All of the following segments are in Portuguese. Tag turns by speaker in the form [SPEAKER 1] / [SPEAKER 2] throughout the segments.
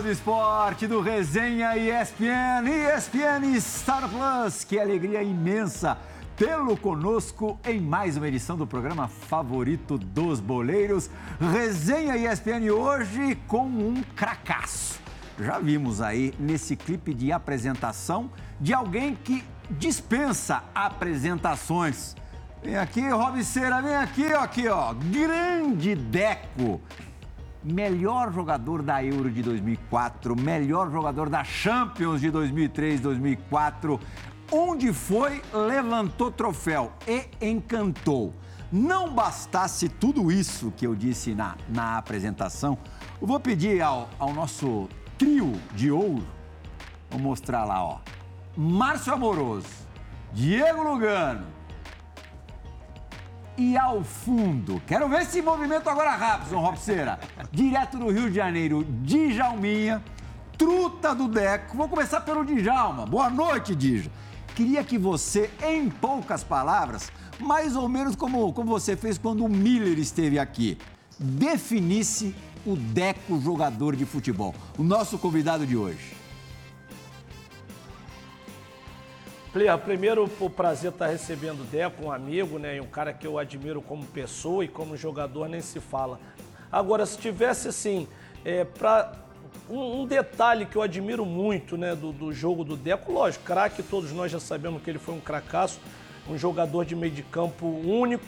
[SPEAKER 1] Do esporte do Resenha ESPN, ESPN Star Plus. Que alegria imensa tê-lo conosco em mais uma edição do programa favorito dos boleiros. Resenha ESPN hoje com um cracaço. Já vimos aí nesse clipe de apresentação de alguém que dispensa apresentações. Vem aqui, Robiceira, vem aqui, ó, aqui, ó. Grande Deco melhor jogador da Euro de 2004, melhor jogador da Champions de 2003, 2004. Onde foi, levantou troféu e encantou. Não bastasse tudo isso que eu disse na, na apresentação, eu vou pedir ao, ao nosso trio de ouro, vou mostrar lá, ó. Márcio Amoroso, Diego Lugano, e ao fundo. Quero ver esse movimento agora rápido, Robceira. Direto do Rio de Janeiro, Djalminha, truta do Deco. Vou começar pelo Djalma. Boa noite, Dija. Queria que você, em poucas palavras, mais ou menos como, como você fez quando o Miller esteve aqui, definisse o Deco jogador de futebol. O nosso convidado de hoje.
[SPEAKER 2] Primeiro, o prazer estar recebendo o Deco, um amigo, né? E um cara que eu admiro como pessoa e como jogador, nem se fala. Agora, se tivesse, assim, é, para um, um, detalhe que eu admiro muito, né, do, do jogo do Deco, lógico, craque, todos nós já sabemos que ele foi um cracaço, um jogador de meio de campo único,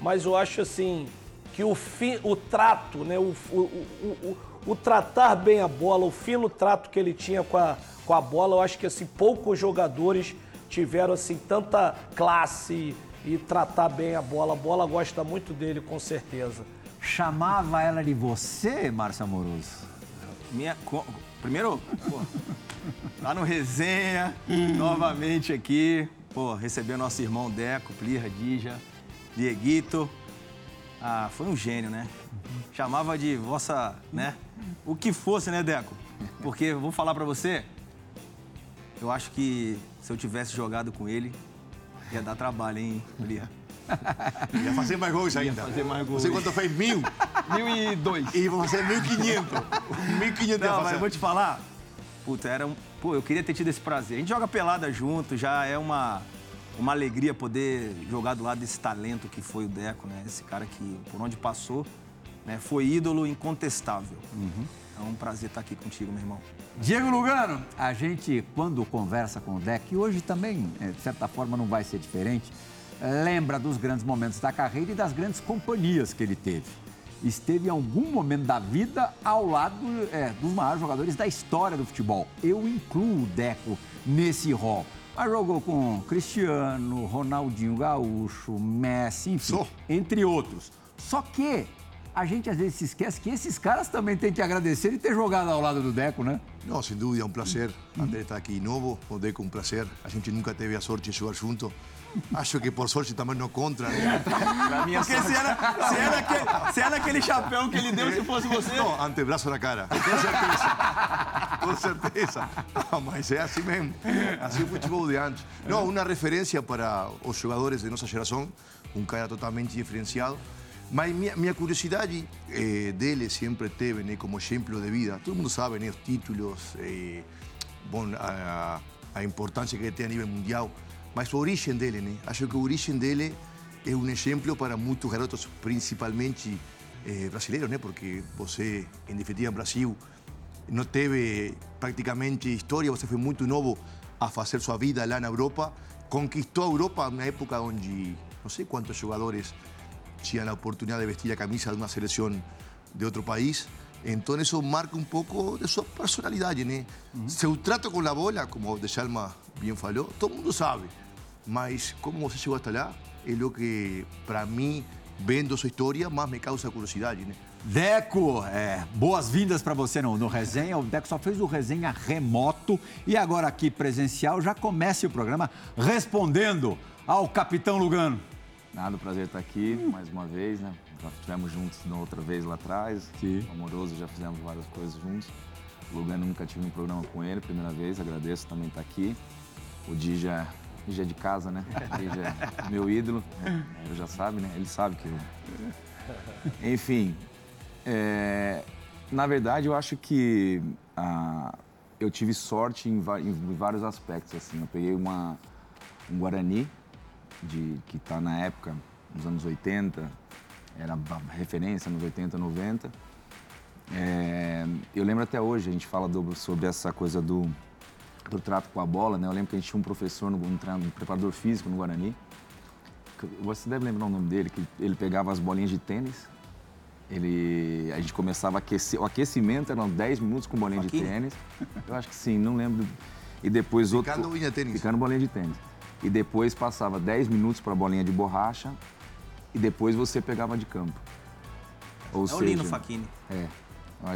[SPEAKER 2] mas eu acho, assim, que o, fi, o trato, né, o, o, o, o tratar bem a bola, o fino trato que ele tinha com a, com a bola, eu acho que, assim, poucos jogadores tiveram assim tanta classe e tratar bem a bola. A bola gosta muito dele, com certeza.
[SPEAKER 1] Chamava ela de você, Márcio Amoroso?
[SPEAKER 3] Minha, primeiro, pô, lá no resenha, novamente aqui, pô, receber nosso irmão Deco, Plirra, Dija, Dieguito. Ah, foi um gênio, né? Chamava de vossa, né? O que fosse, né, Deco? Porque vou falar para você, eu acho que se eu tivesse jogado com ele, ia dar trabalho, hein, Lia?
[SPEAKER 4] Ia fazer mais gols ainda.
[SPEAKER 3] Ia fazer mais gols.
[SPEAKER 4] Você quanto fez? Mil?
[SPEAKER 3] Mil e dois.
[SPEAKER 4] E vou fazer mil quinhentos. Mil quinhentos
[SPEAKER 3] Não, mas eu vou te falar, puta, era um... Pô, eu queria ter tido esse prazer. A gente joga pelada junto, já é uma, uma alegria poder jogar do lado desse talento que foi o Deco, né? Esse cara que, por onde passou, né? foi ídolo incontestável. Uhum. É um prazer estar aqui contigo, meu irmão.
[SPEAKER 1] Diego Lugano, a gente, quando conversa com o Deck, e hoje também, é, de certa forma, não vai ser diferente, lembra dos grandes momentos da carreira e das grandes companhias que ele teve. Esteve em algum momento da vida ao lado é, dos maiores jogadores da história do futebol. Eu incluo o Deco nesse rol. Mas jogou com Cristiano, Ronaldinho Gaúcho, Messi, enfim, Sou. entre outros. Só que a gente às vezes se esquece que esses caras também têm que agradecer e ter jogado ao lado do Deco, né?
[SPEAKER 4] Não, sem dúvida, é um prazer. André está aqui novo, o Deco um prazer. A gente nunca teve a sorte de jogar junto. Acho que por sorte também não contra, né?
[SPEAKER 3] Pra minha Porque sorte. Se, era, se, era aquele, se era aquele chapéu que ele deu se fosse você.
[SPEAKER 4] Não, antebraço na cara. Com certeza. Com certeza. Não, mas é assim mesmo. Assim o futebol de antes. Não, uma referência para os jogadores de nossa geração. Um cara totalmente diferenciado. Mas minha, minha curiosidade eh, dele sempre teve né, como exemplo de vida. Todo mundo sabe né, os títulos, eh, bom, a, a, importância que ele tem a nível mundial. Mas a origem dele, né? Acho que a origem dele é um exemplo para muitos garotos, principalmente eh, brasileiros, né? Porque você, em definitiva, Brasil, não teve praticamente história. Você foi muito novo a fazer sua vida lá na Europa. Conquistou a Europa na época onde não sei quantos jogadores tinha a oportunidade de vestir a camisa de uma seleção de outro país. Então isso marca um pouco de sua personalidade, né? Seu trato com a bola, como o Deschalma bem falou, todo mundo sabe. Mas como você chegou até lá, é o que, para mim, vendo sua história, mais me causa curiosidade, né?
[SPEAKER 1] Deco, é, boas-vindas para você no, no Resenha. O Deco só fez o Resenha remoto e agora aqui presencial já comece o programa respondendo ao Capitão Lugano.
[SPEAKER 5] Nada, prazer estar aqui mais uma vez, né? Já estivemos juntos na outra vez lá atrás.
[SPEAKER 1] Sim.
[SPEAKER 5] Amoroso, já fizemos várias coisas juntos. O Lugano nunca tive um programa com ele, primeira vez, agradeço também estar aqui. O Dija, Dija é de casa, né? O Dija é meu ídolo, eu já sabe, né? Ele sabe que eu... Enfim, é... Na verdade, eu acho que ah, eu tive sorte em, em vários aspectos. Assim. Eu peguei uma, um Guarani, de, que está na época, nos anos 80, era referência nos 80, 90. É, eu lembro até hoje, a gente fala do- sobre essa coisa do, do trato com a bola, né? Eu lembro que a gente tinha um professor, no, um, um preparador físico no Guarani, você deve lembrar o nome dele, que ele pegava as bolinhas de tênis, ele, a gente começava a aquecer, o aquecimento eram 10 minutos com bolinha de tênis, eu acho que sim, não lembro, e depois outro...
[SPEAKER 4] Picando bolinha de tênis.
[SPEAKER 5] Picando bolinha de tênis. E depois passava 10 minutos para bolinha de borracha e depois você pegava de campo. Ou
[SPEAKER 3] É o Lino Facchini.
[SPEAKER 5] É.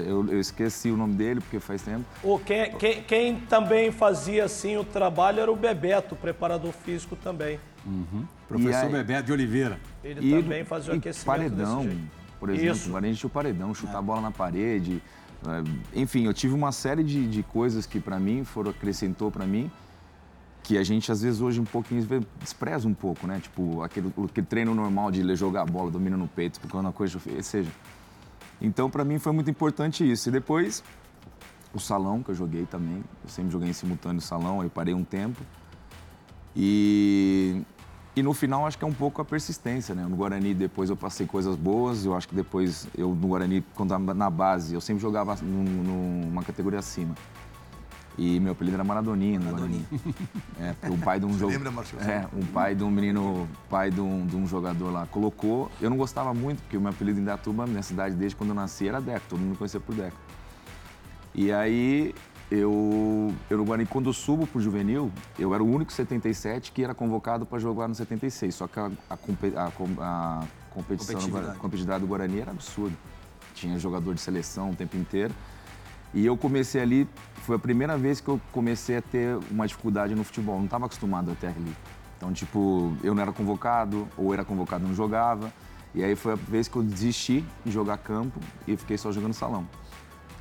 [SPEAKER 5] Eu, eu esqueci o nome dele porque faz tempo.
[SPEAKER 2] Ô, quem, quem- quem também fazia assim o trabalho era o Bebeto, o preparador físico também.
[SPEAKER 1] Professor
[SPEAKER 5] aí-
[SPEAKER 1] Bebeto de Oliveira.
[SPEAKER 2] Ele também fazia o
[SPEAKER 5] e
[SPEAKER 2] aquecimento
[SPEAKER 5] paredão,
[SPEAKER 2] desse jeito.
[SPEAKER 5] por exemplo.
[SPEAKER 2] Isso.
[SPEAKER 5] Agora a gente tinha o paredão, chutar a bola na parede. eh, Enfim, eu tive uma série de, de coisas que para mim foram acrescentou para mim que a gente às vezes hoje um pouquinho despreza um pouco, né? Tipo, aquele, aquele treino normal de jogar a bola, domina no peito, porque quando a coisa seja. Então, para mim foi muito importante isso. E depois o salão que eu joguei também, eu sempre joguei em simultâneo salão, aí parei um tempo. E e no final acho que é um pouco a persistência, né? No Guarani depois eu passei coisas boas, eu acho que depois eu no Guarani quando na base, eu sempre jogava num- numa categoria acima. E meu apelido era Maradoninha no Guarani. É, o pai de um jogo.
[SPEAKER 4] lembra, Márcio?
[SPEAKER 5] É, um pai de um menino, pai de um, de um jogador lá colocou. Eu não gostava muito, porque o meu apelido em Datuba, minha cidade desde quando eu nasci, era Deco, todo mundo me conhecia por Deco. E aí eu, eu no Guarani, quando eu subo pro juvenil, eu era o único 77 que era convocado para jogar no 76. Só que a, a, a a competição,
[SPEAKER 3] Competitividade.
[SPEAKER 5] competitividade do Guarani era absurda. Tinha jogador de seleção o tempo inteiro. E eu comecei ali, foi a primeira vez que eu comecei a ter uma dificuldade no futebol. Não estava acostumado até ali. Então, tipo, eu não era convocado, ou era convocado e não jogava. E aí foi a vez que eu desisti de jogar campo e fiquei só jogando salão.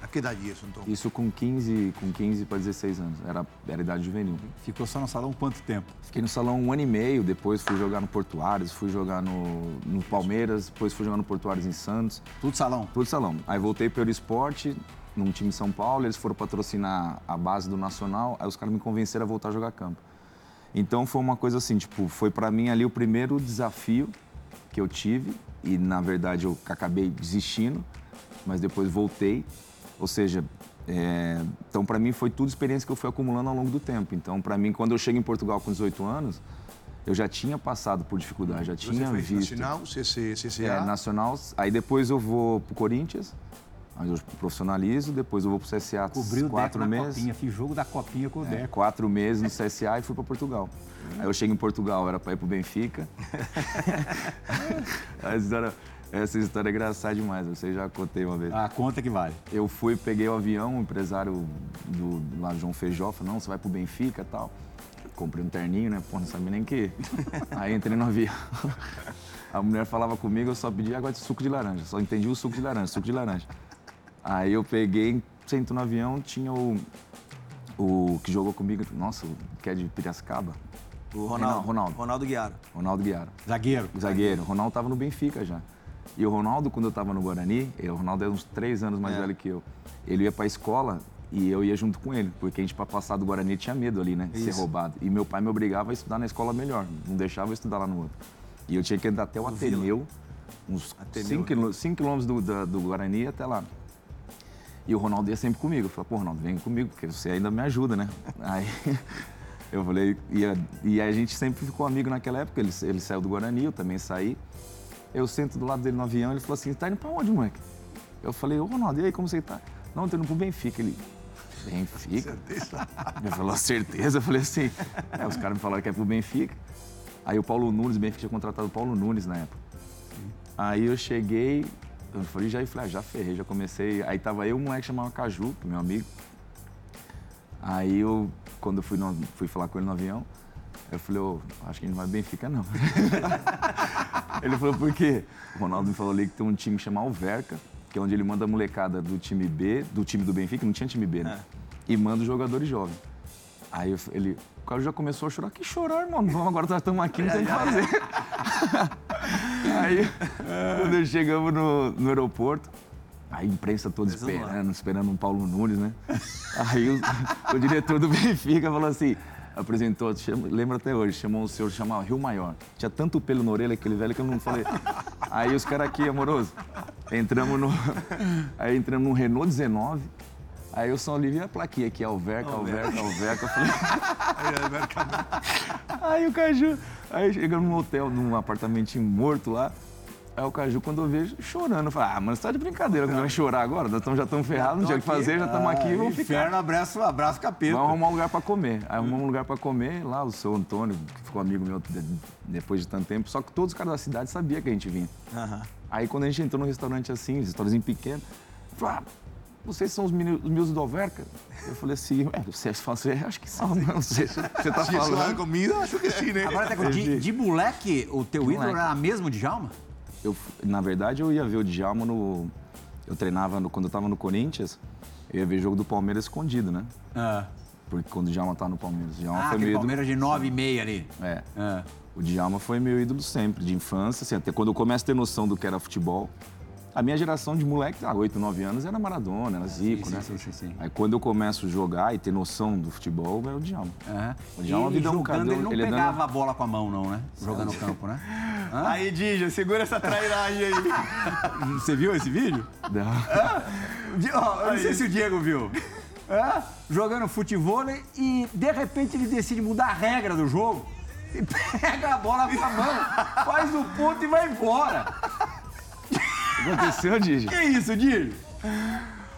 [SPEAKER 4] A que idade é isso, então?
[SPEAKER 5] Isso com 15, com 15 para 16 anos. Era, era idade juvenil.
[SPEAKER 1] Ficou só no salão quanto tempo?
[SPEAKER 5] Fiquei no salão um ano e meio, depois fui jogar no Portuários, fui jogar no, no Palmeiras, depois fui jogar no Portuários em Santos.
[SPEAKER 1] Tudo salão.
[SPEAKER 5] Tudo salão. Aí voltei pelo esporte, num time São Paulo, eles foram patrocinar a base do Nacional, aí os caras me convenceram a voltar a jogar campo. Então foi uma coisa assim, tipo, foi pra mim ali o primeiro desafio que eu tive e na verdade eu acabei desistindo, mas depois voltei. Ou seja, é, então pra mim foi tudo experiência que eu fui acumulando ao longo do tempo. Então pra mim quando eu chego em Portugal com 18 anos, eu já tinha passado por dificuldade, já
[SPEAKER 4] Você
[SPEAKER 5] tinha
[SPEAKER 4] fez
[SPEAKER 5] visto.
[SPEAKER 4] Nacional, CC, CCA.
[SPEAKER 5] É, nacional. Aí depois eu vou pro Corinthians, aí eu profissionalizo, depois eu vou pro CSA
[SPEAKER 1] Cobriu o Deco
[SPEAKER 5] quatro meses.
[SPEAKER 1] copinha. Fiz jogo da copinha com o
[SPEAKER 5] É,
[SPEAKER 1] Deco.
[SPEAKER 5] quatro meses no CSA e fui para Portugal. Aí eu chego em Portugal, era para ir pro Benfica. essa, história, essa história é engraçada demais, você já contei uma vez.
[SPEAKER 1] A conta que vale.
[SPEAKER 5] Eu fui, peguei o avião, o empresário do lá João Feijó falou, não, você vai pro Benfica e tal. Comprei um terninho, né? Pô, não sabia nem que. Aí entrei no avião. A mulher falava comigo, eu só pedia água de suco de laranja. Só entendi o suco de laranja, suco de laranja. Aí eu peguei, sento no avião, tinha o, o que jogou comigo, nossa, o que é de Piracicaba.
[SPEAKER 3] O Ronaldo.
[SPEAKER 5] Ronaldo.
[SPEAKER 3] Ronaldo Guiara.
[SPEAKER 5] Ronaldo Guiara.
[SPEAKER 1] Zagueiro.
[SPEAKER 5] Zagueiro. O Ronaldo tava no Benfica já. E o Ronaldo, quando eu tava no Guarani, ele- o Ronaldo é uns três anos mais
[SPEAKER 3] É.
[SPEAKER 5] velho que eu. Ele ia pra escola e eu ia junto com ele, porque a gente, pra passar do Guarani, tinha medo ali, né? De ser roubado. E meu pai me obrigava a estudar na escola melhor, não deixava eu estudar lá no outro. E eu tinha que andar até o Ateneu, uns
[SPEAKER 3] Ateneu,
[SPEAKER 5] 5
[SPEAKER 3] né?
[SPEAKER 5] quilô- cinco quilômetros do, da- do Guarani até lá. E o Ronaldo ia sempre comigo. Eu falei, pô, Ronaldo, vem comigo, porque você ainda me ajuda, né? Aí eu falei, e a, e a gente sempre ficou amigo naquela época. Ele, ele saiu do Guarani, eu também saí. Eu sento do lado dele no avião, ele falou assim, tá indo pra onde, moleque? Eu falei, ô Ronaldo, e aí, como você tá? Não, tô indo pro Benfica. Ele, Benfica? Ele falou, certeza? Eu falei assim, é, os caras me falaram que é pro Benfica. Aí o Paulo Nunes, o Benfica tinha contratado o Paulo Nunes na época. Aí eu cheguei, eu falei, já, falei, ah, já ferrei, já comecei. Aí tava eu, um moleque chamava Caju, meu amigo. Aí eu, quando eu fui, no- fui falar com ele no avião, eu falei, ô, acho que ele não vai Benfica, não. ele falou, por quê? O Ronaldo me falou ali que tem um time chamado Alverca, que é onde ele manda a molecada do time B, do time do Benfica, não tinha time B, né? E manda os jogadores jovens. Aí eu- ele, o cara já começou a chorar. Que chorar, irmão? Vamos, agora nós estamos aqui, não tem o que fazer. Aí, quando chegamos no, no aeroporto, a imprensa toda esperando, esperando um Paulo Nunes, né? Aí o, o diretor do Benfica falou assim, apresentou, chama, lembro até hoje, chamou um senhor, chamava Rio Maior. Tinha tanto pelo na orelha, aquele velho, que eu não falei. Aí os caras aqui, amoroso, entramos no. Aí entramos no Renault 19. Aí o São Olívio, a plaquinha aqui, Alverca, Alverca, Alverca. Eu falei. aí o Caju. Aí chegamos num hotel, num apartamentinho morto lá. Aí o Caju, quando eu vejo, chorando, eu falei, ah, mano, você tá de brincadeira, nós vamos chorar agora? Nós tamo, já estamos ferrados, não tinha o que fazer, já estamos aqui, vamos ficar.
[SPEAKER 1] Inferno, abraço, abraço capeta.
[SPEAKER 5] Vamos arrumar um lugar para comer. Aí arrumamos um lugar para comer, lá o seu Antônio, que ficou amigo meu de- depois de tanto tempo, só que todos os caras da cidade sabiam que a gente vinha. Aí quando a gente entrou no restaurante assim, restaurantezinho pequeno, falou, ah, vocês são os meninos, os meus do Alverca? Eu falei assim, é, você fala assim, "É, acho que são, não, você, você tá
[SPEAKER 4] da
[SPEAKER 5] falando.
[SPEAKER 4] comida, acho que sí, né?
[SPEAKER 1] Agora, Teco, de, de moleque, o teu ídolo
[SPEAKER 5] Moleque.
[SPEAKER 1] era mesmo de Djalma?
[SPEAKER 5] Eu, na verdade, eu ia ver o Djalma no... Eu treinava, no- quando eu tava no Corinthians, eu ia ver jogo do Palmeiras escondido, né?
[SPEAKER 1] Ah,
[SPEAKER 5] Porque quando o Djalma tá no Palmeiras, o Djalma
[SPEAKER 1] ah
[SPEAKER 5] foi meio...
[SPEAKER 1] Palmeiras de 9 e meia ali.
[SPEAKER 5] É.
[SPEAKER 1] Ah.
[SPEAKER 5] O Djalma foi meu ídolo sempre, de infância, assim, até quando eu começo a ter noção do que era futebol. A minha geração de moleque, ah, 8, 9 anos, era Maradona, era Zico,
[SPEAKER 1] sim,
[SPEAKER 5] né?
[SPEAKER 1] sim, sim, sim.
[SPEAKER 5] Aí quando eu começo a jogar e ter noção do futebol, é o Djalma.
[SPEAKER 1] Aham.
[SPEAKER 5] O Djalma me dá um cadão,
[SPEAKER 1] ele não
[SPEAKER 5] ele é
[SPEAKER 1] pegava
[SPEAKER 5] dando-
[SPEAKER 1] a bola com a mão, não, né? Jogando no campo, né?
[SPEAKER 3] Aí, Dija, segura essa trairagem aí.
[SPEAKER 1] Você viu esse vídeo?
[SPEAKER 5] Não.
[SPEAKER 1] Ó, eu não sei se o Diego viu. É, jogando futebol e de repente ele decide mudar a regra do jogo e pega a bola com a mão, faz o ponto e vai embora.
[SPEAKER 5] Aconteceu, Digi?
[SPEAKER 1] Que isso, Diego?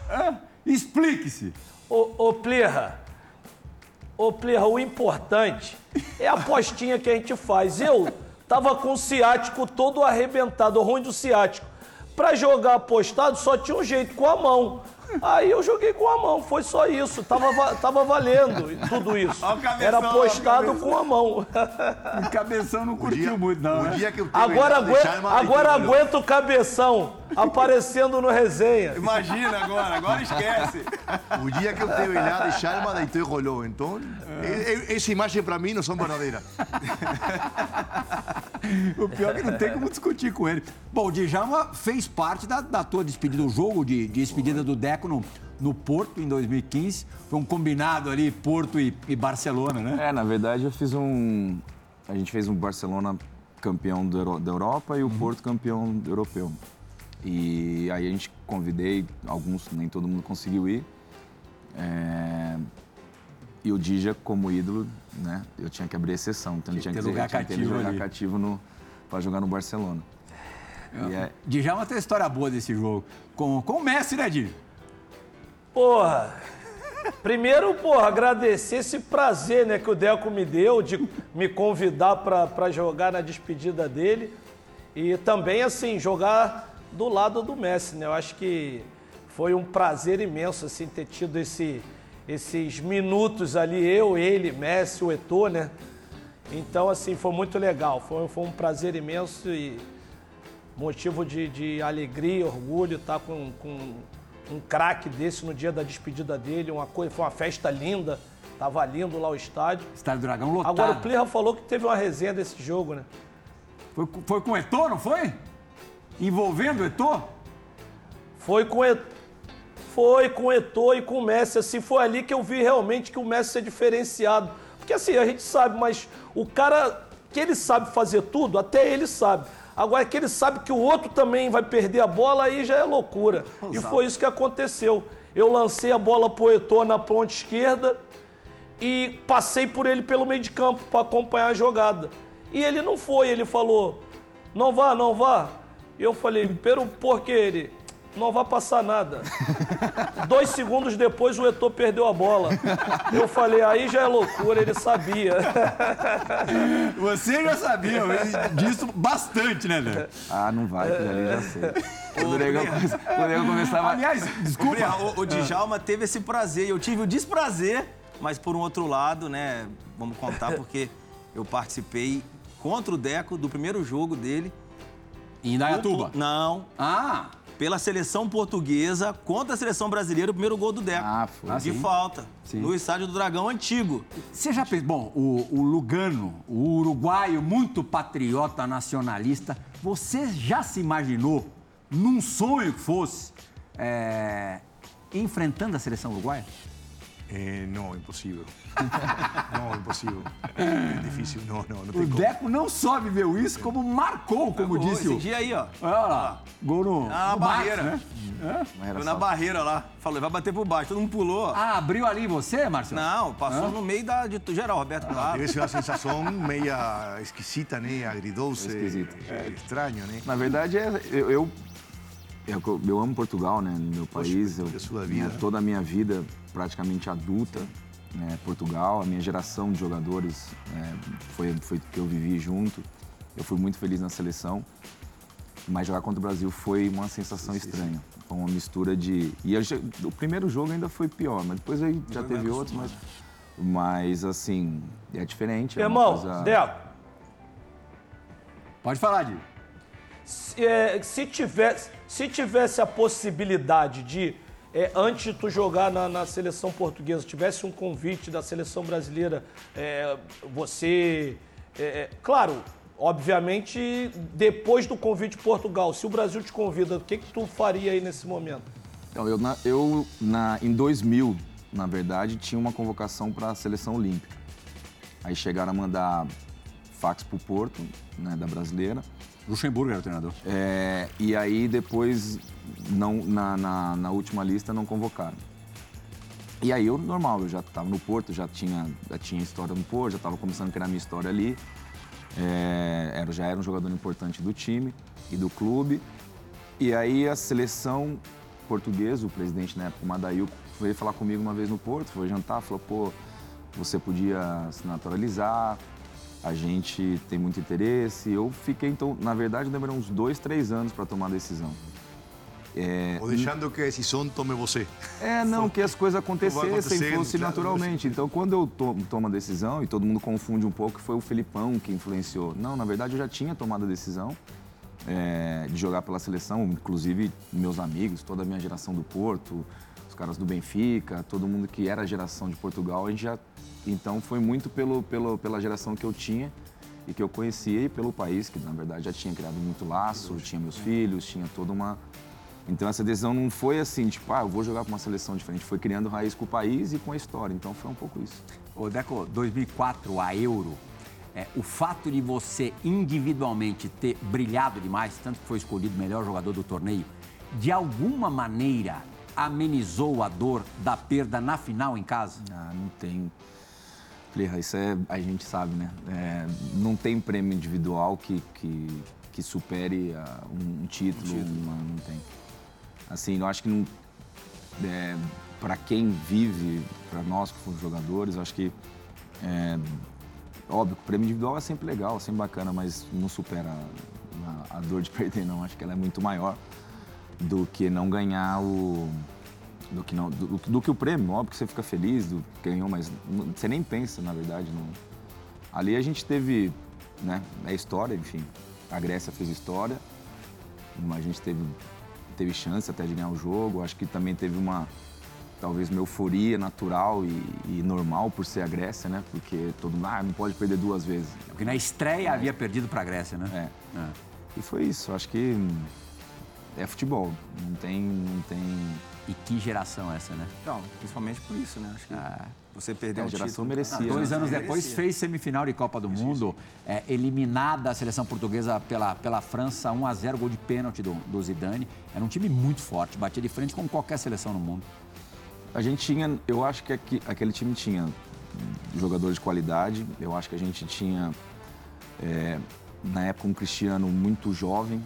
[SPEAKER 1] É, Explique-se.
[SPEAKER 2] Ô, ô Plirra, ô Plirra, o importante é a apostinha que a gente faz. Eu tava com o ciático todo arrebentado, o ruim do ciático. Pra jogar apostado só tinha um jeito, com a mão. Aí eu joguei com a mão, foi só isso. Tava, va- tava valendo tudo isso.
[SPEAKER 3] Ó cabeção,
[SPEAKER 2] Era
[SPEAKER 3] ó o
[SPEAKER 2] apostado
[SPEAKER 3] cabeção.
[SPEAKER 2] com a mão.
[SPEAKER 1] O cabeção não curtiu
[SPEAKER 4] dia,
[SPEAKER 1] muito, não,
[SPEAKER 4] o
[SPEAKER 1] né?
[SPEAKER 4] dia que eu tenho
[SPEAKER 2] Agora,
[SPEAKER 4] Chalma,
[SPEAKER 2] agora
[SPEAKER 4] tu-
[SPEAKER 2] o cabeção aparecendo no resenha.
[SPEAKER 3] Imagina agora, agora esquece.
[SPEAKER 4] O dia que eu tenho idade de Chalma, daí te rolou. Então, e- essa imagem para mim não são verdadeiras.
[SPEAKER 1] O pior é que não tem como discutir com ele. Bom, o Djalma fez parte da, da tua despedida, o jogo de, de despedida do Deco no, no Porto em 2015. Foi um combinado ali, Porto e, e Barcelona, né?
[SPEAKER 5] É, na verdade eu fiz um. A gente fez um Barcelona campeão do da Europa e o Porto campeão europeu. E aí a gente convidei alguns, nem todo mundo conseguiu ir. É, E o Dija, como ídolo, né? Eu tinha que abrir exceção. Então ele
[SPEAKER 1] Tinha que ter lugar
[SPEAKER 5] tinha que ter
[SPEAKER 1] cativo
[SPEAKER 5] lugar
[SPEAKER 1] ali.
[SPEAKER 5] cativo no, pra jogar no Barcelona. E é,
[SPEAKER 1] Djalma tem história boa desse jogo. Com, com o Messi, né, Di?
[SPEAKER 2] Porra. Primeiro, porra, agradecer esse prazer né, que o Deco me deu de me convidar para jogar na despedida dele. E também, assim, jogar do lado do Messi, né? Eu acho que foi um prazer imenso, assim, ter tido esse, esses minutos ali, eu, ele, Messi, o Eto'o, né? Então, assim, foi muito legal. Foi, foi um prazer imenso e motivo de, de alegria orgulho estar com, com um craque desse no dia da despedida dele. Uma coisa, foi uma festa linda. Tava lindo lá o estádio.
[SPEAKER 1] Estádio do Dragão lotado.
[SPEAKER 2] Agora o Plirra falou que teve uma resenha desse jogo, né?
[SPEAKER 1] Foi, com- foi com o Eto'o, não foi? Envolvendo o Eto'o?
[SPEAKER 2] Foi com foi com o Eto'o e com o Messi, assim, foi ali que eu vi realmente que o Messi é diferenciado. Porque assim, a gente sabe, mas o cara que ele sabe fazer tudo, até ele sabe. Agora que ele sabe que o outro também vai perder a bola, aí já é loucura. E foi isso que aconteceu. Eu lancei a bola pro Eto'o na ponta esquerda e passei por ele pelo meio de campo para acompanhar a jogada. E ele não foi, ele falou: "Não vá, não vá". E eu falei: "Pero por que ele? Não vai passar nada". Dois segundos depois o Eto'o perdeu a bola. Eu falei: "Aí já é loucura", ele sabia.
[SPEAKER 1] Você já sabia disso bastante, né, Léo?
[SPEAKER 5] ah, não vai, que ali já sei. Quando o Negão o começava.
[SPEAKER 1] Aliás, desculpa.
[SPEAKER 3] Desculpa, o, o Djalma teve esse prazer. Eu tive o desprazer, mas por um outro lado, né? Vamos contar porque eu participei contra o Deco do primeiro jogo dele.
[SPEAKER 1] Em Indaiatuba.
[SPEAKER 3] Não,
[SPEAKER 1] Ah,
[SPEAKER 3] pela seleção portuguesa contra a seleção brasileira, o primeiro gol do Deco.
[SPEAKER 5] Ah, foi.
[SPEAKER 3] de
[SPEAKER 1] sim.
[SPEAKER 3] falta.
[SPEAKER 1] Sim.
[SPEAKER 3] No estádio do Dragão Antigo.
[SPEAKER 1] você já pensou... Bom, o, o Lugano, o uruguaio muito patriota nacionalista, você já se imaginou, num sonho que fosse, é, enfrentando a seleção uruguaia?
[SPEAKER 4] Eh, no, imposible. no, imposible. Es difícil. No, no, no
[SPEAKER 1] O
[SPEAKER 4] tem como.
[SPEAKER 1] Deco não só viveu isso, como marcou, como
[SPEAKER 3] Pô,
[SPEAKER 1] disse
[SPEAKER 3] esse
[SPEAKER 1] o.
[SPEAKER 3] dia aí, ó.
[SPEAKER 1] Olha lá, gol no,
[SPEAKER 3] na
[SPEAKER 1] no
[SPEAKER 3] barreira.
[SPEAKER 1] né?
[SPEAKER 5] Não era
[SPEAKER 3] Foi na barreira lá. Falou, vai bater por baixo. Todo mundo pulou. ó.
[SPEAKER 1] Ah, abriu ali em você, Marcelo?
[SPEAKER 3] Não, passou no meio da, de geral, Roberto Claro.
[SPEAKER 4] Debe ser una sensación media exquisita, ¿no? Agridulce.
[SPEAKER 5] Esquisito.
[SPEAKER 4] eh, extraño, ¿no?
[SPEAKER 5] Na verdade, é, eu, eu, eu, eu amo Portugal, né? No meu país. Eu,
[SPEAKER 4] é sua vida.
[SPEAKER 5] né, toda a minha vida praticamente adulta, né? Portugal, a minha geração de jogadores é, foi, foi que eu vivi junto. Eu fui muito feliz na seleção. Mas jogar contra o Brasil foi uma sensação estranha. Foi uma mistura de. E eu o primeiro jogo ainda foi pior, mas depois aí já teve outros, mas. Mas assim, é diferente. é
[SPEAKER 2] Irmão,
[SPEAKER 5] coisa-
[SPEAKER 2] Deco,
[SPEAKER 1] Pode falar, Di.
[SPEAKER 2] Se, é, se tivesse, se tivesse a possibilidade de, é, antes de tu jogar na, na seleção portuguesa, tivesse um convite da seleção brasileira, é, você. é, é, claro, obviamente, depois do convite de Portugal, se o Brasil te convida, o que, que tu faria aí nesse momento?
[SPEAKER 5] Então, eu, na, eu na, em 2000, na verdade, tinha uma convocação para a seleção olímpica. Aí chegaram a mandar fax para o Porto, né, da brasileira.
[SPEAKER 1] Luxemburgo era o treinador.
[SPEAKER 5] É, e aí depois, não, na, na, na última lista, não convocaram. E aí eu, normal, eu já estava no Porto, já tinha, já tinha história no Porto, já estava começando a criar minha história ali. É, era, já era um jogador importante do time e do clube. E aí a seleção portuguesa, o presidente na época, o Madail, veio falar comigo uma vez no Porto, foi jantar, falou, pô, você podia se naturalizar, a gente tem muito interesse. Eu fiquei, então, na verdade, demorou uns dois, três anos para tomar a decisão. É,
[SPEAKER 4] O deixando que a decisão tome você.
[SPEAKER 5] é, não, que as coisas acontecessem, fosse
[SPEAKER 4] claro,
[SPEAKER 5] naturalmente. Então, quando eu to tomo a decisão, e todo mundo confunde um pouco, foi o Felipão que influenciou. Não, na verdade, eu já tinha tomado a decisão é, de jogar pela seleção, inclusive meus amigos, toda a minha geração do Porto, os caras do Benfica, todo mundo que era a geração de Portugal, a gente já... Então, foi muito pelo, pelo, pela geração que eu tinha e que eu conhecia e pelo país, que na verdade já tinha criado muito laço, tinha meus filhos, tinha toda uma... Então essa decisão não foi assim, tipo, ah, eu vou jogar para uma seleção diferente. Foi criando raiz com o país e com a história. Então foi um pouco isso.
[SPEAKER 1] Ô, Deco, 2004, a Euro, é, o fato de você individualmente ter brilhado demais, tanto que foi escolhido o melhor jogador do torneio, de alguma maneira amenizou a dor da perda na final em casa?
[SPEAKER 5] Ah, não tem. Falei, isso é, a gente sabe, né? É, não tem prêmio individual que, que, que supere ah, um, título, uma- não tem. Assim, eu acho que não. É, para quem vive, para nós que fomos jogadores, eu acho que. É, óbvio, que o prêmio individual é sempre legal, sempre bacana, mas não supera a, a dor de perder, não. Acho que ela é muito maior do que não ganhar o. Do que, não, do, do que o prêmio, óbvio que você fica feliz do que ganhou, mas você nem pensa, na verdade. Ali a gente teve, né, é história, enfim. A Grécia fez história, mas a gente teve, teve chance até de ganhar o jogo. Acho que também teve uma, talvez uma euforia natural e, e normal por ser a Grécia, né? Porque todo mundo, ah, não pode perder duas vezes.
[SPEAKER 1] Porque na estreia havia perdido para a Grécia, né?
[SPEAKER 5] É.
[SPEAKER 1] É.
[SPEAKER 5] E foi isso. Acho que é futebol. Não tem, não tem
[SPEAKER 1] E que geração essa, né?
[SPEAKER 3] Não, principalmente por isso, né? Acho que você
[SPEAKER 5] É,
[SPEAKER 3] perdeu
[SPEAKER 5] a
[SPEAKER 3] um
[SPEAKER 5] geração
[SPEAKER 3] título.
[SPEAKER 5] merecia.
[SPEAKER 1] Ah, dois
[SPEAKER 5] né?
[SPEAKER 1] anos
[SPEAKER 3] Merecia.
[SPEAKER 1] depois fez semifinal de Copa do Mundo, é, eliminada a seleção portuguesa pela, pela França, 1 a 0 gol de pênalti do, do Zidane. Era um time muito forte, batia de frente com qualquer seleção no mundo.
[SPEAKER 5] A gente tinha, eu acho que aqui- aquele time tinha jogadores de qualidade. Eu acho que a gente tinha, é, na época, um Cristiano muito jovem.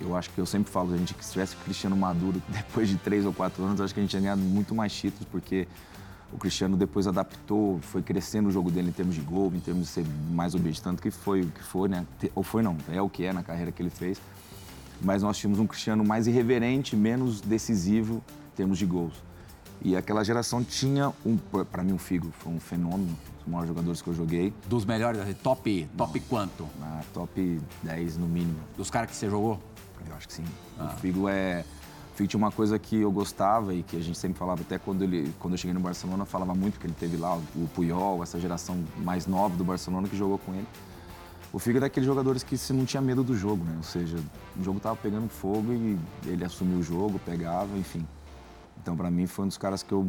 [SPEAKER 5] Eu acho que eu sempre falo, a gente que se tivesse o Cristiano Maduro depois de três ou quatro anos, acho que a gente tinha ganhado muito mais títulos, porque o Cristiano depois adaptou, foi crescendo o jogo dele em termos de gol, em termos de ser mais obediente, tanto que foi o que foi, né? Ou foi não, é o que é na carreira que ele fez. Mas nós tínhamos um Cristiano mais irreverente, menos decisivo em termos de gols. E aquela geração tinha, um, para mim, o Figo foi um fenômeno, um dos maiores jogadores que eu joguei,
[SPEAKER 1] Dos melhores, assim, top, top quanto?
[SPEAKER 5] na top 10 no mínimo.
[SPEAKER 1] Dos caras que você jogou?
[SPEAKER 5] Eu acho que sim. O Figo é. O Figo tinha uma coisa que eu gostava e que a gente sempre falava, até quando, ele, quando eu cheguei no Barcelona, falava muito que ele teve lá o Puyol, essa geração mais nova do Barcelona que jogou com ele. O Fígaro é aqueles jogadores que se não tinha medo do jogo, né? Ou seja, o jogo tava pegando fogo e ele assumiu o jogo, pegava, enfim. Então, para mim, foi um dos caras que eu,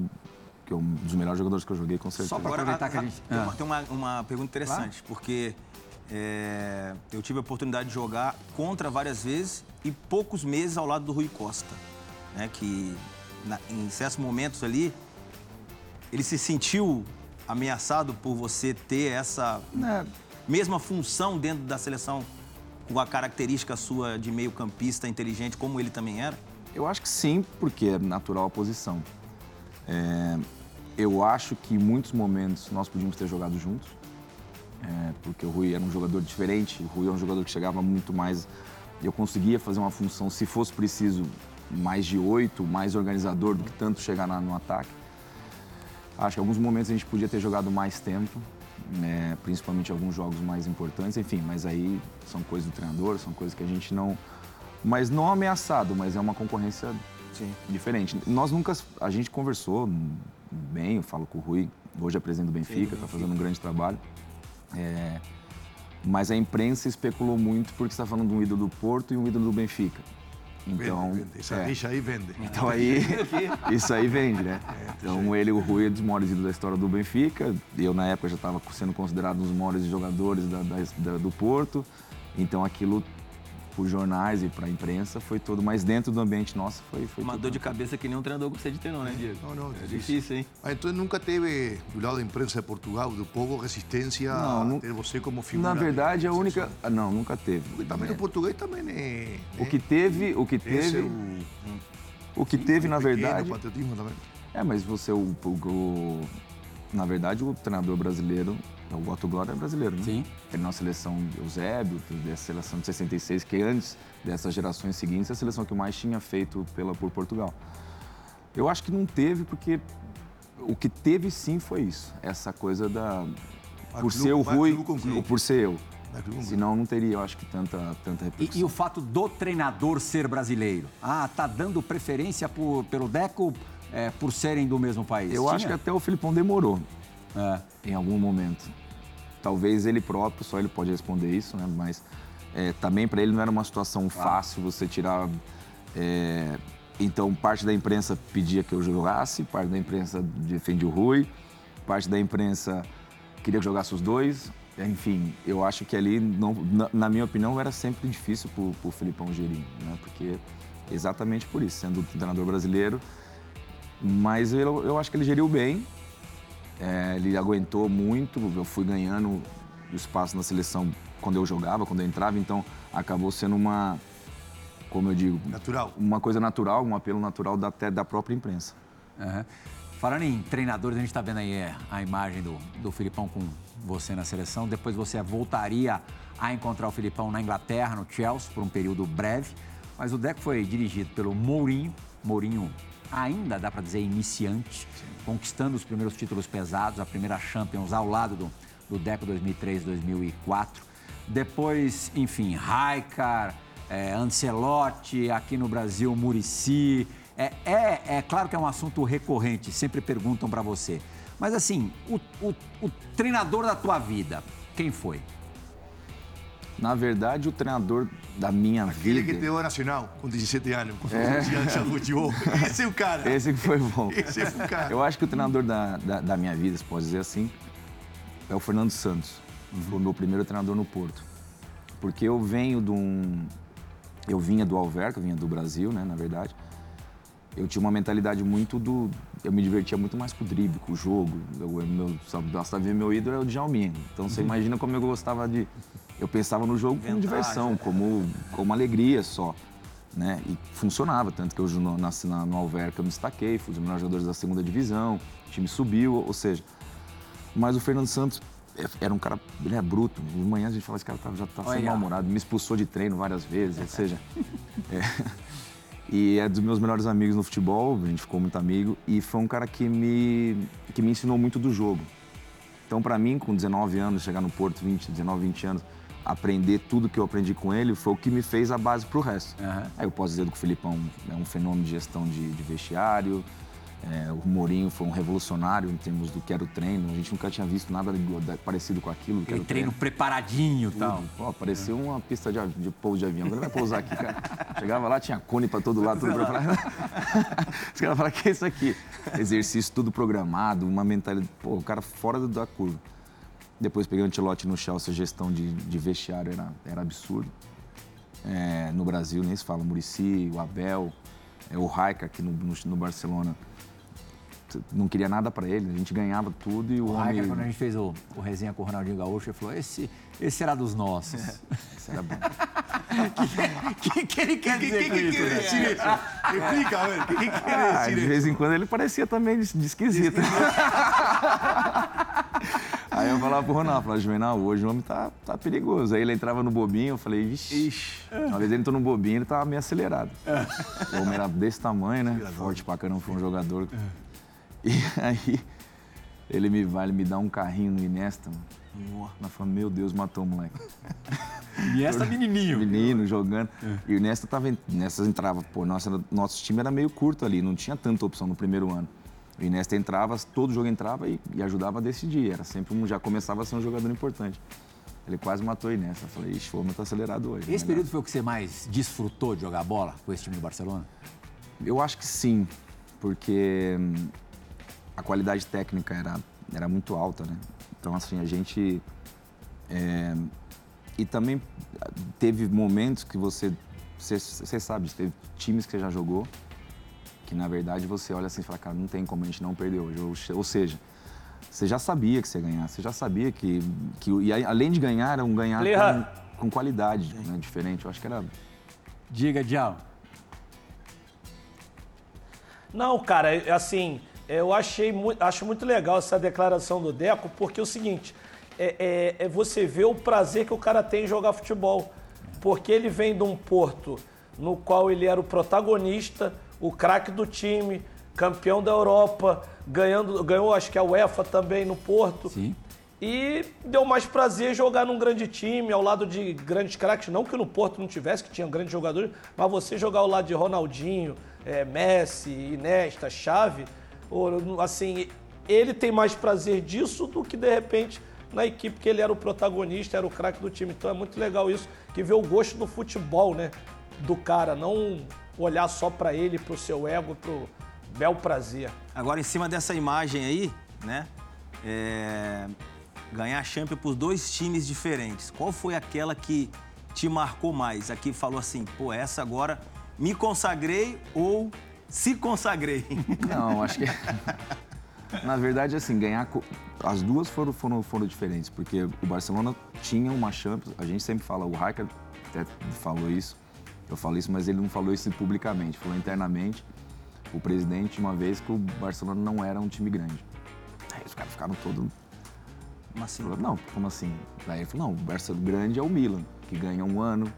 [SPEAKER 5] que eu. um dos melhores jogadores que eu joguei, com certeza.
[SPEAKER 1] Só pra
[SPEAKER 3] Agora,
[SPEAKER 1] aproveitar
[SPEAKER 3] a-
[SPEAKER 1] que a gente-
[SPEAKER 3] Tem,
[SPEAKER 1] Ah.
[SPEAKER 3] uma, tem uma- uma pergunta interessante, porque é, eu tive a oportunidade de jogar contra várias vezes e poucos meses ao lado do Rui Costa, né? Que na- em certos momentos ali ele se sentiu ameaçado por você ter essa
[SPEAKER 5] Né,
[SPEAKER 3] mesma função dentro da seleção com a característica sua de meio campista inteligente, como ele também era?
[SPEAKER 5] Eu acho que sim, porque é natural a posição. É, eu acho que em muitos momentos nós podíamos ter jogado juntos, é, porque o Rui era um jogador diferente, o Rui é um jogador que chegava muito mais. Eu conseguia fazer uma função, se fosse preciso, mais de oito, mais organizador do que tanto chegar na- no ataque. Acho que em alguns momentos a gente podia ter jogado mais tempo, né, principalmente alguns jogos mais importantes, enfim, mas aí são coisas do treinador, são coisas que a gente não. Mas não ameaçado, mas é uma concorrência
[SPEAKER 3] Sim.
[SPEAKER 5] diferente. Nós nunca. A gente conversou bem, eu falo com o Rui, hoje é presidente do Benfica, está fazendo um grande trabalho. É, mas a imprensa especulou muito porque está falando de um ídolo do Porto e um ídolo do Benfica. Então,
[SPEAKER 4] vende, vende. Essa
[SPEAKER 5] é.
[SPEAKER 4] rixa aí vende.
[SPEAKER 5] Então aí, isso aí vende, né? Então ele, o Rui, é dos maiores ídolos da história do Benfica. Eu, na época, já estava sendo considerado um dos maiores jogadores da- da- da- do Porto. Então aquilo, por jornais e para a imprensa, foi todo. Mas dentro do ambiente nosso, foi, foi
[SPEAKER 3] Uma
[SPEAKER 5] tudo
[SPEAKER 3] dor de cabeça que nenhum treinador gostaria de ter, não, né, Diego?
[SPEAKER 4] Não, não,
[SPEAKER 3] É
[SPEAKER 4] difícil.
[SPEAKER 3] difícil, hein?
[SPEAKER 4] Ah, então nunca teve, do lado da imprensa de Portugal, do povo, resistência
[SPEAKER 5] Não,
[SPEAKER 4] a ter você como figura.
[SPEAKER 5] Na verdade, a única. ah, Não, nunca teve.
[SPEAKER 4] Porque também
[SPEAKER 5] É.
[SPEAKER 4] o português também é...
[SPEAKER 5] O que teve, o que
[SPEAKER 4] Esse
[SPEAKER 5] teve,
[SPEAKER 4] é o,
[SPEAKER 5] o que teve na
[SPEAKER 4] pequeno,
[SPEAKER 5] verdade.
[SPEAKER 4] O patriotismo também.
[SPEAKER 5] É, mas você, o, o- o- na verdade, o treinador brasileiro, o Otto Glória é brasileiro, né?
[SPEAKER 1] Sim.
[SPEAKER 5] Ele na seleção de Eusébio, dessa seleção de 66, que antes dessas gerações seguintes, é a seleção que mais tinha feito pela, por Portugal. Eu acho que não teve, porque o que teve sim foi isso. Essa coisa da.
[SPEAKER 4] Mais
[SPEAKER 5] Por ser o Rui, ou por ser eu. Senão não teria, eu acho que, tanta, tanta
[SPEAKER 1] E,
[SPEAKER 5] repercussão.
[SPEAKER 1] e o fato do treinador ser brasileiro? Ah, tá dando preferência por- pelo Deco é, por serem do mesmo país?
[SPEAKER 5] Eu
[SPEAKER 1] Tinha?
[SPEAKER 5] acho que até o Filipão demorou.
[SPEAKER 1] É.
[SPEAKER 5] em algum momento. Talvez ele próprio, só ele pode responder isso, né? Mas é, também para ele não era uma situação fácil você tirar. é, então, parte da imprensa pedia que eu jogasse, parte da imprensa defendia o Rui, parte da imprensa queria que jogasse os dois. Enfim, eu acho que ali, não, na, na minha opinião, era sempre difícil para o Filipão gerir, né? Porque exatamente por isso, sendo treinador brasileiro. Mas eu, eu acho que ele geriu bem, é, ele aguentou muito, eu fui ganhando espaço na seleção quando eu jogava, quando eu entrava, então acabou sendo uma, como eu digo,
[SPEAKER 4] Natural.
[SPEAKER 5] uma coisa natural, um apelo natural da, até da própria imprensa.
[SPEAKER 1] Aham. Falando em treinadores, a gente está vendo aí é, a imagem do, do Filipão com você na seleção. Depois você voltaria a encontrar o Filipão na Inglaterra, no Chelsea, por um período breve. Mas o Deco foi dirigido pelo Mourinho. Mourinho ainda, dá para dizer, iniciante, conquistando os primeiros títulos pesados, a primeira Champions ao lado do, do Deco 2003-2004. Depois, enfim, Raikar, é, Ancelotti, aqui no Brasil, Murici. É, é, é claro que é um assunto recorrente, sempre perguntam para você. Mas assim, o, o- o treinador da tua vida, quem foi?
[SPEAKER 5] Na verdade, o treinador da minha
[SPEAKER 4] Aquele que
[SPEAKER 5] vida,
[SPEAKER 4] deu a nacional, com 17 anos, com confiança no futebol. Esse é o cara.
[SPEAKER 5] esse que foi bom.
[SPEAKER 4] Esse é o cara.
[SPEAKER 5] Eu acho que o treinador da, da, da minha vida, se pode dizer assim, é o Fernando Santos. Foi o meu primeiro treinador no Porto. Porque eu venho de um... Eu vinha do Alverca, vinha do Brasil, né, na verdade. Eu tinha uma mentalidade muito do... Eu me divertia muito mais com o drible, com o jogo. Eu, eu- meu, basta ver meu ídolo é o Djalminha. Então você imagina como eu gostava de... Eu pensava no jogo como
[SPEAKER 3] Inventar,
[SPEAKER 5] diversão, como, como alegria só. Né? E funcionava, tanto que eu no, na, na- no Alverca eu me destaquei, fui um dos melhores jogadores da segunda divisão, o time subiu, ou seja. Mas o Fernando Santos é- era um cara, ele é bruto. De manhã a gente fala, esse cara tá- já tá sendo mal-humorado, me expulsou de treino várias vezes, ou seja. é. E é dos meus melhores amigos no futebol, a gente ficou muito amigo, e foi um cara que me, que me ensinou muito do jogo. Então, para mim, com 19 anos, chegar no Porto, 20, 19, 20 anos, aprender tudo que eu aprendi com ele foi o que me fez a base para o resto.
[SPEAKER 1] Aham.
[SPEAKER 5] Aí eu posso dizer que o Filipão é um fenômeno de gestão de, de vestiário, É, o Mourinho foi um revolucionário em termos do que era o treino. A gente nunca tinha visto nada parecido com aquilo. Que
[SPEAKER 1] Aquele treino preparadinho e tal.
[SPEAKER 5] Pô, parecia uma pista de, de pouso de avião. Ele vai pousar aqui, cara. Chegava lá, tinha cone para todo lado, tudo preparado. Os caras falaram, que é isso aqui? Exercício tudo programado, uma mentalidade... Pô, o cara fora da curva. Depois peguei o Antilote no Chelsea, a gestão de, de vestiário era, era absurdo. É, no Brasil nem se fala, o Murici, o Abel, é, o Raika aqui no, no, no Barcelona não queria nada para ele, a gente ganhava tudo e o,
[SPEAKER 1] O
[SPEAKER 5] homem...
[SPEAKER 1] Raika, quando a gente fez o, o resenha com o Ronaldinho Gaúcho, ele falou, esse, esse será dos nossos.
[SPEAKER 5] Isso era bom.
[SPEAKER 1] O que, que ele quer dizer com isso? né?
[SPEAKER 4] Explica, a ver, ¿qué quiere
[SPEAKER 5] Ah,
[SPEAKER 4] decir
[SPEAKER 5] de
[SPEAKER 4] eso?
[SPEAKER 5] vez em quando ele parecia também de, de esquisito. Aí eu falava pro Ronaldo, falava, Juvenal, hoje o homem tá, tá perigoso. Aí ele entrava no bobinho, eu falei, vixe. Uma vez ele entrou no bobinho, ele tava meio acelerado. O homem era desse tamanho, né? Forte pra caramba, foi um jogador. E aí ele me vai, ele me dá um carrinho no Inesta, mano. Falo, meu Deus, matou o moleque.
[SPEAKER 1] E essa menininho.
[SPEAKER 5] Menino jogando. E o Inesta tava. Nessas entrava, pô, nossa, nosso time era meio curto ali, não tinha tanta opção no primeiro ano. O Inesta entrava, todo jogo entrava e, e ajudava a decidir. Era sempre um, já começava a ser um jogador importante. Ele quase matou o Inesta. Eu falei, ixi, o homem tá acelerado hoje.
[SPEAKER 1] Esse
[SPEAKER 5] Melhor.
[SPEAKER 1] período foi o que você mais desfrutou de jogar bola com esse time do Barcelona?
[SPEAKER 5] Eu acho que sim, porque hum, a qualidade técnica era, era muito alta, né? Então, assim, a gente. é, e também teve momentos que você. Você, você sabe, teve times que você já jogou, que na verdade você olha assim e fala, cara, não tem como a gente não perder hoje. Ou, ou seja, você já sabia que você ia ganhar, você já sabia que. que e aí, além de ganhar, era um ganhar com, com qualidade né, diferente. Eu acho que era.
[SPEAKER 1] Diga, Dial.
[SPEAKER 2] Não, cara, é- assim, eu achei muito, acho muito legal essa declaração do Deco, porque é o seguinte, é, é- é você vê o prazer que o cara tem em jogar futebol. Porque ele vem de um Porto no qual ele era o protagonista, o craque do time, campeão da Europa, ganhando, ganhou acho que a UEFA também no Porto.
[SPEAKER 1] Sim.
[SPEAKER 2] E deu mais prazer jogar num grande time, ao lado de grandes craques. Não que no Porto não tivesse, que tinha grandes jogadores, mas você jogar ao lado de Ronaldinho, eh, Messi, Iniesta, Xavi, assim, ele tem mais prazer disso do que, de repente, na equipe que ele era o protagonista, era o craque do time. Então é muito legal isso, que vê o gosto do futebol, né? Do cara, não olhar só pra ele, pro seu ego, pro bel prazer.
[SPEAKER 3] Agora, em cima dessa imagem aí, né? é, Ganhar a Champions por dois times diferentes. Qual foi aquela que te marcou mais? Aqui falou assim, pô, essa agora me consagrei ou se consagrei.
[SPEAKER 5] Não, acho que. Na verdade, assim, ganhar. As duas foram, foram, foram diferentes, porque o Barcelona tinha uma Champions, a gente sempre fala, o Raika até falou isso, eu falo isso, mas ele não falou isso publicamente, falou internamente, o presidente, uma vez, que o Barcelona não era um time grande. Aí os caras ficaram todos.
[SPEAKER 3] Como assim?
[SPEAKER 5] Não, como assim? Daí ele falou, não, o Barcelona grande é o Milan, que ganha um ano,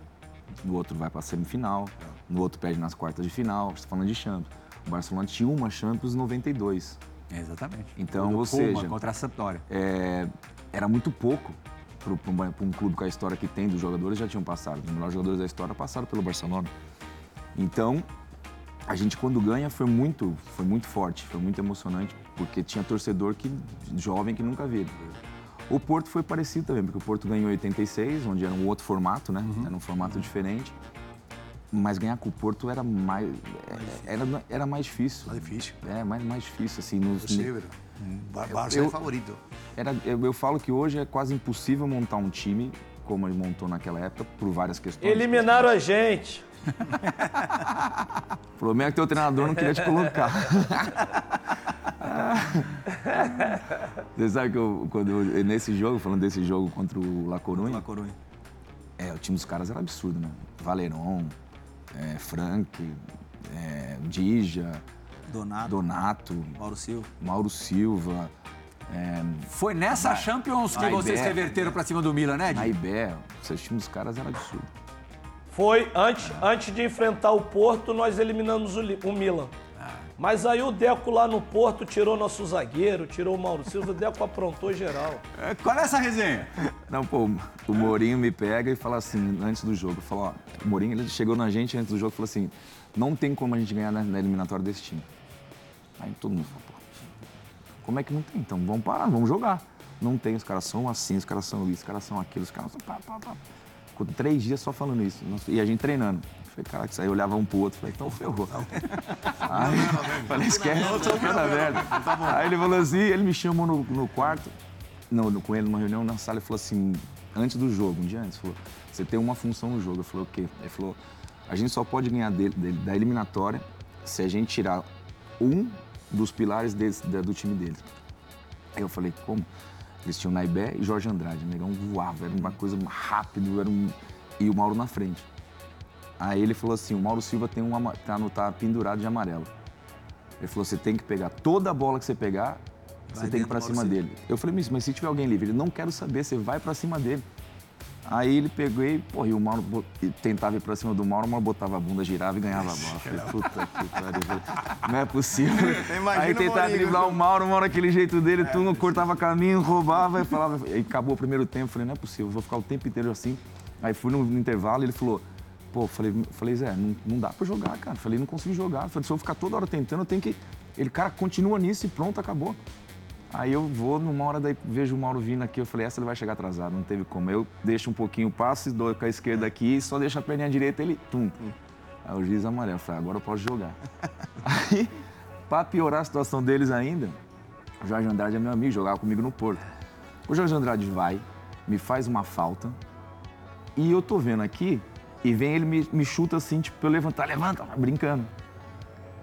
[SPEAKER 5] no outro vai pra semifinal, no outro perde nas quartas de final, você tá falando de Champions. O Barcelona tinha uma Champions em 92.
[SPEAKER 1] É, exatamente.
[SPEAKER 5] Então, ou
[SPEAKER 1] Puma
[SPEAKER 5] seja-
[SPEAKER 1] contra a Sampdoria.
[SPEAKER 5] É, era muito pouco para um, clube com a história que tem dos jogadores já tinham passado. Os melhores jogadores da história passaram pelo Barcelona. Então, a gente quando ganha foi muito, foi muito forte, foi muito emocionante, porque tinha torcedor que jovem que nunca viu. O Porto foi parecido também, porque o Porto ganhou em 86, onde era um outro formato, né? Era um formato diferente. Mas ganhar com o Porto era mais, era, era mais difícil.
[SPEAKER 4] Mais difícil.
[SPEAKER 5] É, mais, mais difícil, assim. Nos,
[SPEAKER 4] Severo. Bar- Barça
[SPEAKER 5] eu-
[SPEAKER 4] é favorito.
[SPEAKER 5] era, eu, eu falo que hoje é quase impossível montar um time como ele montou naquela época, por várias questões.
[SPEAKER 2] Eliminaram a gente.
[SPEAKER 5] O problema é que teu treinador não queria te colocar. Você sabe que eu, quando eu- nesse jogo, falando desse jogo contra o La Coruña,
[SPEAKER 3] La Coruña.
[SPEAKER 5] é, o time dos caras era absurdo, né? Valerón, é, Frank, é, Dija,
[SPEAKER 3] Donato,
[SPEAKER 5] Donato,
[SPEAKER 3] Mauro Silva.
[SPEAKER 5] Mauro Silva, é,
[SPEAKER 1] Foi nessa Champions que vocês
[SPEAKER 5] Beto.
[SPEAKER 1] reverteram pra cima do Milan, né, Di?
[SPEAKER 5] Naibé. Esse time dos caras era absurdo.
[SPEAKER 2] Foi antes, antes de enfrentar o Porto, nós eliminamos o, o Milan. Mas aí o Deco lá no Porto tirou nosso zagueiro, tirou o Mauro Silva, o Deco aprontou geral.
[SPEAKER 1] É, Qual é essa resenha?
[SPEAKER 5] Não, pô, o Mourinho me pega e fala assim, antes do jogo, fala, ó, o Mourinho ele chegou na gente antes do jogo e falou assim, não tem como a gente ganhar na, na eliminatória desse time. Aí todo mundo falou, pô, como é que não tem? Então vamos parar, vamos jogar. Não tem, os caras são assim, os caras são isso, os caras são aquilo, os caras são pá, pá, pá. Ficou três dias só falando isso. E a gente treinando. Falei, cara, isso aí olhava um pro outro, falei, então ferrou. Aí, falei, esquece, nada merda. Aí ele falou assim, ele me chamou no, no quarto, no, no- com ele numa reunião na sala, ele falou assim, antes do jogo, um dia antes, falou, você tem uma função no jogo. Eu falei, o quê? Ele falou, a gente só pode ganhar dele, dele- da eliminatória se a gente tirar um dos pilares deles- da- do time deles. Aí eu falei, como? Eles tinham Naibé e Jorge Andrade. O negão voava, era uma coisa rápido, era um... e o Mauro na frente. Aí ele falou assim, o Mauro Silva tem um, tá, tá pendurado de amarelo. Ele falou, você tem que pegar toda a bola que você pegar, você tem que ir pra cima dele. Eu falei, mas, se tiver alguém livre, ele não quero saber, você vai pra cima dele. Aí ele pegou e, porra, e o Mauro e tentava ir pra cima do Mauro, o Mauro botava a bunda, girava e ganhava a bola. Eu falei, puta que pariu. Não é possível. Aí
[SPEAKER 3] o
[SPEAKER 5] tentava
[SPEAKER 3] Mourinho.
[SPEAKER 5] driblar o Mauro, o Mauro aquele jeito dele, tudo, cortava caminho, roubava e falava. Aí acabou o primeiro tempo, falei, não é possível, vou ficar o tempo inteiro assim. Aí fui no intervalo e ele falou, pô, falei, falei Zé, não, não dá pra jogar, cara. Falei, não consigo jogar. Falei, se eu ficar toda hora tentando, eu tenho que. Ele, cara, continua nisso e pronto, acabou. Aí eu vou, numa hora daí, vejo o Mauro vindo aqui, eu falei, essa ele vai chegar atrasado, não teve como. Eu deixo um pouquinho o passe, dou com a esquerda aqui, só deixo a perninha direita, ele, tum. Aí o juiz amarelo, eu falei, agora eu posso jogar. Aí, pra piorar a situação deles ainda, o Jorge Andrade é meu amigo, jogava comigo no Porto. O Jorge Andrade vai, me faz uma falta, e eu tô vendo aqui, e vem ele me, me chuta assim, tipo, pra eu levantar, levanta, brincando.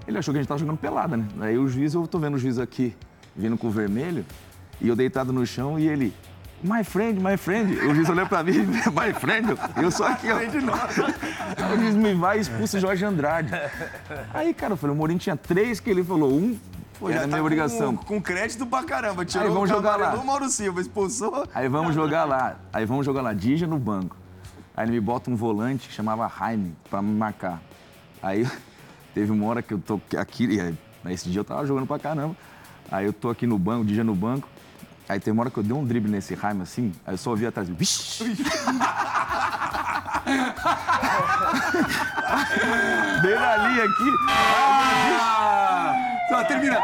[SPEAKER 5] Ele achou que a gente tava jogando pelada, né? Aí o juiz, eu tô vendo o juiz aqui, vindo com o vermelho, e eu deitado no chão, e ele, my friend, my friend. O juiz olhou pra mim, my friend, eu sou aqui, ó. O juiz me vai e expulsa o Jorge Andrade. Aí, cara, eu falei, o Mourinho tinha três que ele falou, um foi
[SPEAKER 3] Já
[SPEAKER 5] a
[SPEAKER 3] tá
[SPEAKER 5] minha
[SPEAKER 3] com-
[SPEAKER 5] obrigação.
[SPEAKER 3] Com, crédito pra caramba. Tirou
[SPEAKER 5] Aí vamos
[SPEAKER 3] o
[SPEAKER 5] jogar lá.
[SPEAKER 3] do Mauro Silva, expulsou.
[SPEAKER 5] Aí vamos jogar lá. Aí vamos jogar lá, Dija no banco. Aí ele me bota um volante que chamava Jaime pra me marcar. Aí teve uma hora que eu tô aqui, e esse dia eu tava jogando pra caramba. Aí eu tô aqui no banco, Dija no banco. Aí tem uma hora que eu dei um drible nesse Jaime assim, aí eu só ouvi atrás, Vixe! Dei na linha aqui.
[SPEAKER 1] Ah, só termina.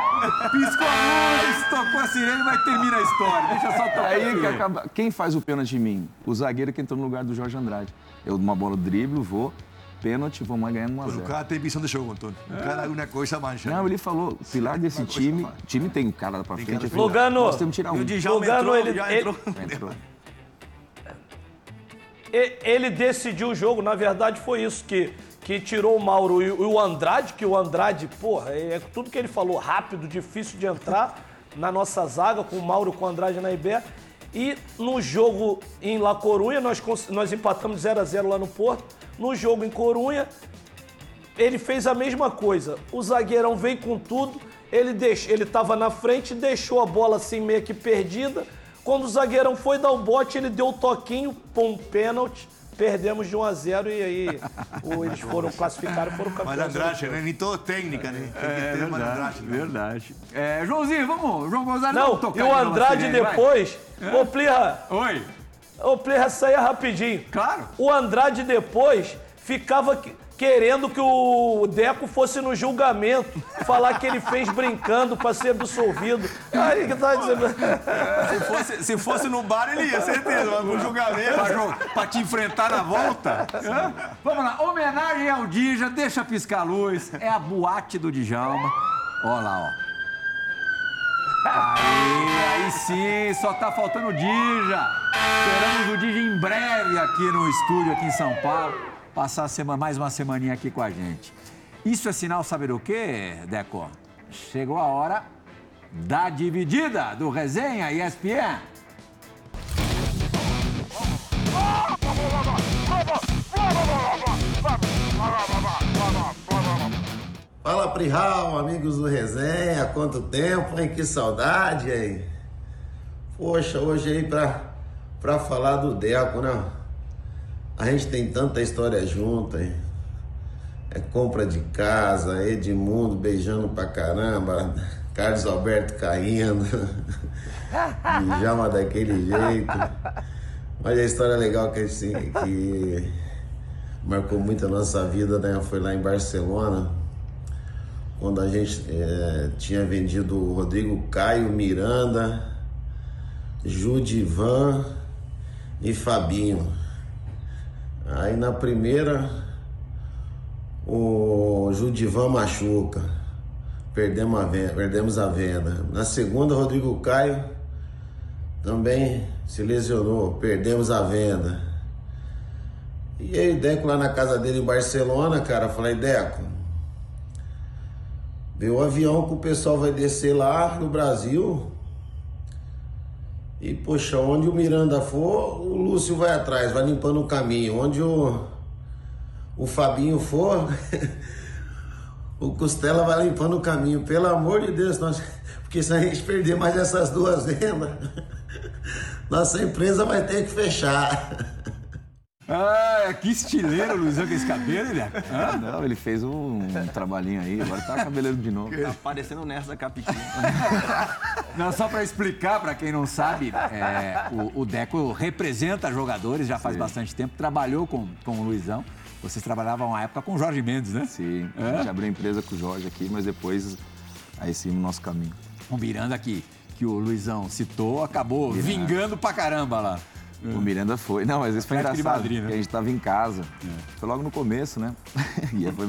[SPEAKER 1] Piscou a luz, tocou a sirene, mas termina a história. Deixa só tocar.
[SPEAKER 5] Aí que acaba... quem faz o pênalti em mim? O zagueiro que entrou no lugar do Jorge Andrade. Eu uma bola drible, vou, pênalti, vamos ganhando 1 a
[SPEAKER 4] Pero
[SPEAKER 5] 0
[SPEAKER 4] cada tem visão de jogo, Antônio. Cada alguma coisa mancha.
[SPEAKER 5] Não, ele falou, o pilar desse time, time tem cara pra frente. ele falou,
[SPEAKER 2] Lugano.
[SPEAKER 5] Nós temos que tirar um.
[SPEAKER 3] o Djalma
[SPEAKER 2] Lugano,
[SPEAKER 3] entrou,
[SPEAKER 2] ele-
[SPEAKER 3] já
[SPEAKER 2] ele-
[SPEAKER 3] entrou.
[SPEAKER 5] Entrou.
[SPEAKER 2] E- Ele decidiu o jogo, na verdade foi isso, que, que tirou o Mauro e o Andrade, que o Andrade, porra, é tudo que ele falou, rápido, difícil de entrar na nossa zaga, com o Mauro com o Andrade na IBE. E no jogo em La Corunha, nós, nós empatamos 0 a 0 lá no Porto. No jogo em Corunha, ele fez a mesma coisa. O zagueirão veio com tudo, ele deix... ele estava na frente, deixou a bola assim meio que perdida. Quando o zagueirão foi dar o bote, ele deu o toquinho, pum, pênalti. Perdemos de 1 a 0 e aí o- eles foram classificados, foram campeões.
[SPEAKER 4] Malandragem, né? Nem todo técnica, né? Tem que ter malandragem. né?
[SPEAKER 1] Verdade. É, Joãozinho, vamos. João Gonzalez,
[SPEAKER 2] Não,
[SPEAKER 1] vamos tocar
[SPEAKER 2] e o
[SPEAKER 1] na
[SPEAKER 2] Andrade
[SPEAKER 1] sirene, vai.
[SPEAKER 2] depois, ô Plirra,
[SPEAKER 1] Oi.
[SPEAKER 2] ô Plirra saía rapidinho.
[SPEAKER 1] Claro.
[SPEAKER 2] O Andrade depois ficava querendo que o Deco fosse no julgamento, falar que ele fez brincando pra ser absolvido. Aí que tá dizendo.
[SPEAKER 3] Se fosse, se fosse no bar, ele ia, certeza. Mas no julgamento.
[SPEAKER 1] Pra te enfrentar na volta. Hã? Vamos lá, homenagem ao Dija, deixa piscar a luz. É a boate do Djalma. Olha lá, ó. Aí, aí sim, só tá faltando o Dija. Esperamos o Dija em breve aqui no estúdio, aqui em São Paulo. Passar semana, mais uma semaninha aqui com a gente. Isso é sinal, sabe do quê, Deco? Chegou a hora da dividida do Resenha ESPN.
[SPEAKER 6] Fala Prihal, amigos do Resenha, quanto tempo, hein? Que saudade, hein? Poxa, hoje aí pra, pra falar do Deco, né? A gente tem tanta história junto, hein? É compra de casa, Edmundo beijando pra caramba, Carlos Alberto caindo, pijama daquele jeito. Mas a história legal que, assim, que marcou muito a nossa vida, né? Foi lá em Barcelona quando a gente é, tinha vendido o Rodrigo Caio, Miranda, Judivan e Fabinho. Aí na primeira, o Judivan machuca, perdemos a venda. Perdemos a venda. Na segunda, Rodrigo Caio também se lesionou, perdemos a venda. E aí, Deco lá na casa dele em Barcelona, cara, falei, Deco, vê o avião que o pessoal vai descer lá no Brasil. E, poxa, onde o Miranda for, o Lúcio vai atrás, vai limpando o caminho. Onde o, o Fabinho for, o Costela vai limpando o caminho. Pelo amor de Deus, nós, porque se a gente perder mais essas duas vendas, nossa empresa vai ter que fechar.
[SPEAKER 1] Ah, que estileiro, Luizão, com esse cabelo, né?
[SPEAKER 5] Hã? Não, ele fez um, um trabalhinho aí, agora tá cabeleiro de novo.
[SPEAKER 3] Tá parecendo o Nessa da Capitinha.
[SPEAKER 1] Não, só para explicar, para quem não sabe, é, o, o, Deco representa jogadores já faz Sim. bastante tempo, trabalhou com, com o Luizão. Vocês trabalhavam uma época com o Jorge Mendes, né?
[SPEAKER 5] Sim, a gente abriu empresa com o Jorge aqui, mas depois aí sim no nosso caminho.
[SPEAKER 1] O Miranda aqui, que o Luizão citou, acabou Miranda. vingando pra caramba lá.
[SPEAKER 5] O Miranda foi. Não, mas isso foi engraçado. Madrid, né? a gente tava em casa. É. Foi logo no começo, né? e aí, foi,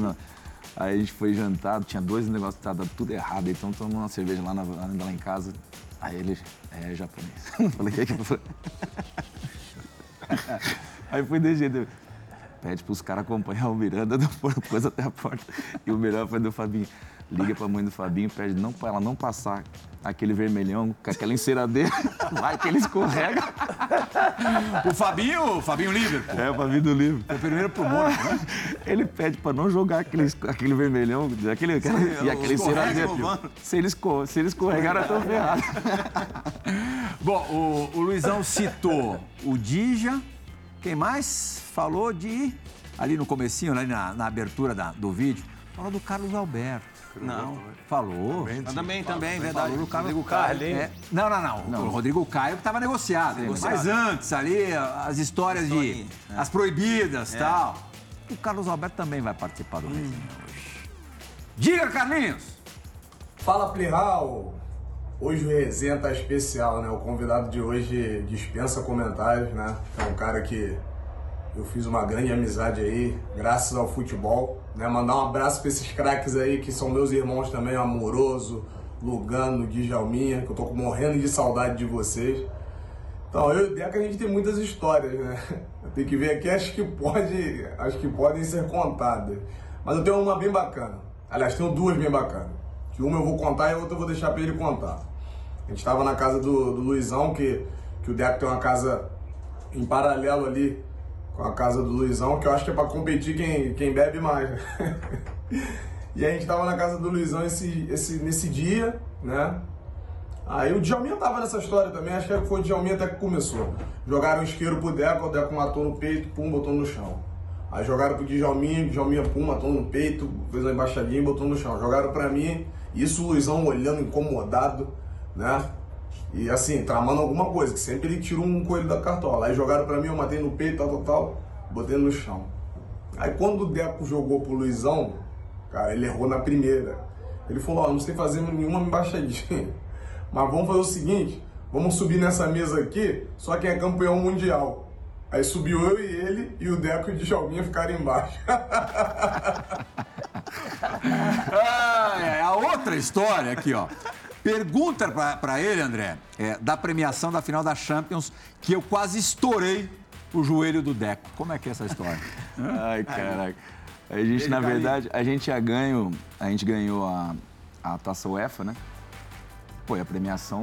[SPEAKER 5] aí a gente foi jantar, tinha dois negócios que tava tudo errado. Então tomamos uma cerveja lá, na, lá em casa. Aí ele, é japonês. Falei, o que é que foi? aí foi desse jeito. Pede pros caras acompanhar o Miranda do coisa até a porta. E o melhor foi do Fabinho. Liga pra mãe do Fabinho, pede não, pra ela não passar aquele vermelhão com aquela enceradeira, vai que ele escorrega.
[SPEAKER 1] O Fabinho, o Fabinho Liverpool.
[SPEAKER 5] É, o Fabinho do Liverpool.
[SPEAKER 1] O primeiro pro Mônaco, né?
[SPEAKER 5] Ele pede pra não jogar aquele, aquele vermelhão aquele, aquela, e aquele enceradeira. Se ele, escorre, se ele escorregar, era tão ferrado.
[SPEAKER 1] Bom, o, o Luizão citou o Dija. Quem mais falou de... Ali no comecinho, ali na, na abertura da, do vídeo, falou do Carlos Alberto.
[SPEAKER 3] Não.
[SPEAKER 1] Falou.
[SPEAKER 3] Também, também, também verdade.
[SPEAKER 1] Falou Carlos, Rodrigo Caio. É, não, não, não, não. O Rodrigo Caio estava negociado. Sim, mas antes, ali, as histórias de. É. as proibidas e é. tal. O Carlos Alberto também vai participar do hum. resenha hoje. Diga, Carlinhos!
[SPEAKER 7] Fala, Plihal! Hoje o resenha tá especial, né? O convidado de hoje dispensa comentários, né? É um cara que eu fiz uma grande amizade aí, graças ao futebol. Né? Mandar um abraço para esses craques aí, que são meus irmãos também, Amoroso, Lugano, Djalminha, que eu tô morrendo de saudade de vocês. Então, eu e o Deca, a gente tem muitas histórias, né? Tem que ver aqui, acho que pode, acho que podem ser contadas. Mas eu tenho uma bem bacana. Aliás, tenho duas bem bacanas. Que uma eu vou contar e a outra eu vou deixar para ele contar. A gente estava na casa do, do Luizão, que, que o Deca tem uma casa em paralelo ali com a casa do Luizão, que eu acho que é para competir quem, quem bebe mais. e a gente tava na casa do Luizão esse, esse, nesse dia, né? Aí o Djalminha tava nessa história também, acho que foi o Djalminha até que começou. Jogaram um isqueiro pro Deco, o Deco matou no peito, pum, botou no chão. Aí jogaram pro Djalminha, o Djalminha, pum, matou no peito, fez uma embaixadinha e botou no chão. Jogaram pra mim, isso o Luizão olhando incomodado, né? E assim, tramando alguma coisa, que sempre ele tirou um coelho da cartola. Aí jogaram pra mim, eu matei no peito, tal, tal, tal, botei no chão. Aí quando o Deco jogou pro Luizão, cara, ele errou na primeira. Ele falou, ó, oh, não sei fazer nenhuma embaixadinha. Mas vamos fazer o seguinte, vamos subir nessa mesa aqui, só quem é campeão mundial. Aí subiu eu e ele, e o Deco e o Djalminha ficaram embaixo.
[SPEAKER 1] ah, é, a outra história aqui, ó. Pergunta para ele, André, é, da premiação da final da Champions, que eu quase estourei o joelho do Deco. Como é que é essa história?
[SPEAKER 5] Ai, caraca. A gente, na verdade, a gente já ganhou, a gente ganhou a, a taça UEFA, né? Pô, e a premiação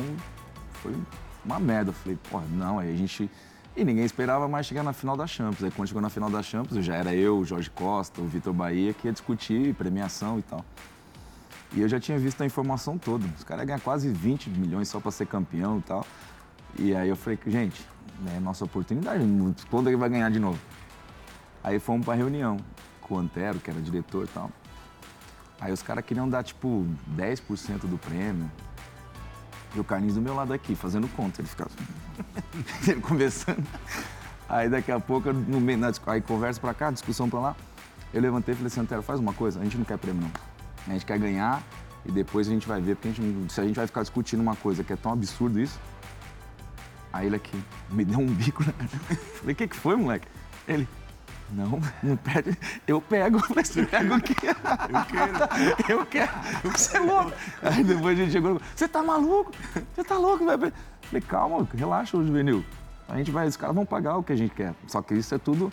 [SPEAKER 5] foi uma merda. Eu falei, pô, não, aí a gente. E ninguém esperava mais chegar na final da Champions. Aí quando chegou na final da Champions, já era eu, o Jorge Costa, o Vitor Bahia, que ia discutir premiação e tal. E eu já tinha visto a informação toda. Os caras ganham quase 20 milhões só para ser campeão e tal. E aí eu falei, gente, é nossa oportunidade, quando ele vai ganhar de novo? Aí fomos para reunião com o Antero, que era diretor e tal. Aí os caras queriam dar, tipo, 10% do prêmio. E o Carlinhos do meu lado aqui, fazendo conta. Ele ficava conversando. Aí daqui a pouco, no meio, aí conversa pra cá, discussão pra lá. Eu levantei e falei assim, Antero, faz uma coisa, a gente não quer prêmio não. A gente quer ganhar e depois a gente vai ver, porque a gente, se a gente vai ficar discutindo uma coisa que é tão absurdo isso. Aí ele aqui me deu um bico na cara. Falei, o que, que foi, moleque? Ele, não, não perde. Eu pego, mas você pega o quê? Eu quero. Eu quero. Você é louco. Aí depois a gente chegou, você tá maluco? Você tá louco, velho? Falei, calma, relaxa, juvenil. A gente vai, os caras vão pagar o que a gente quer. Só que isso é tudo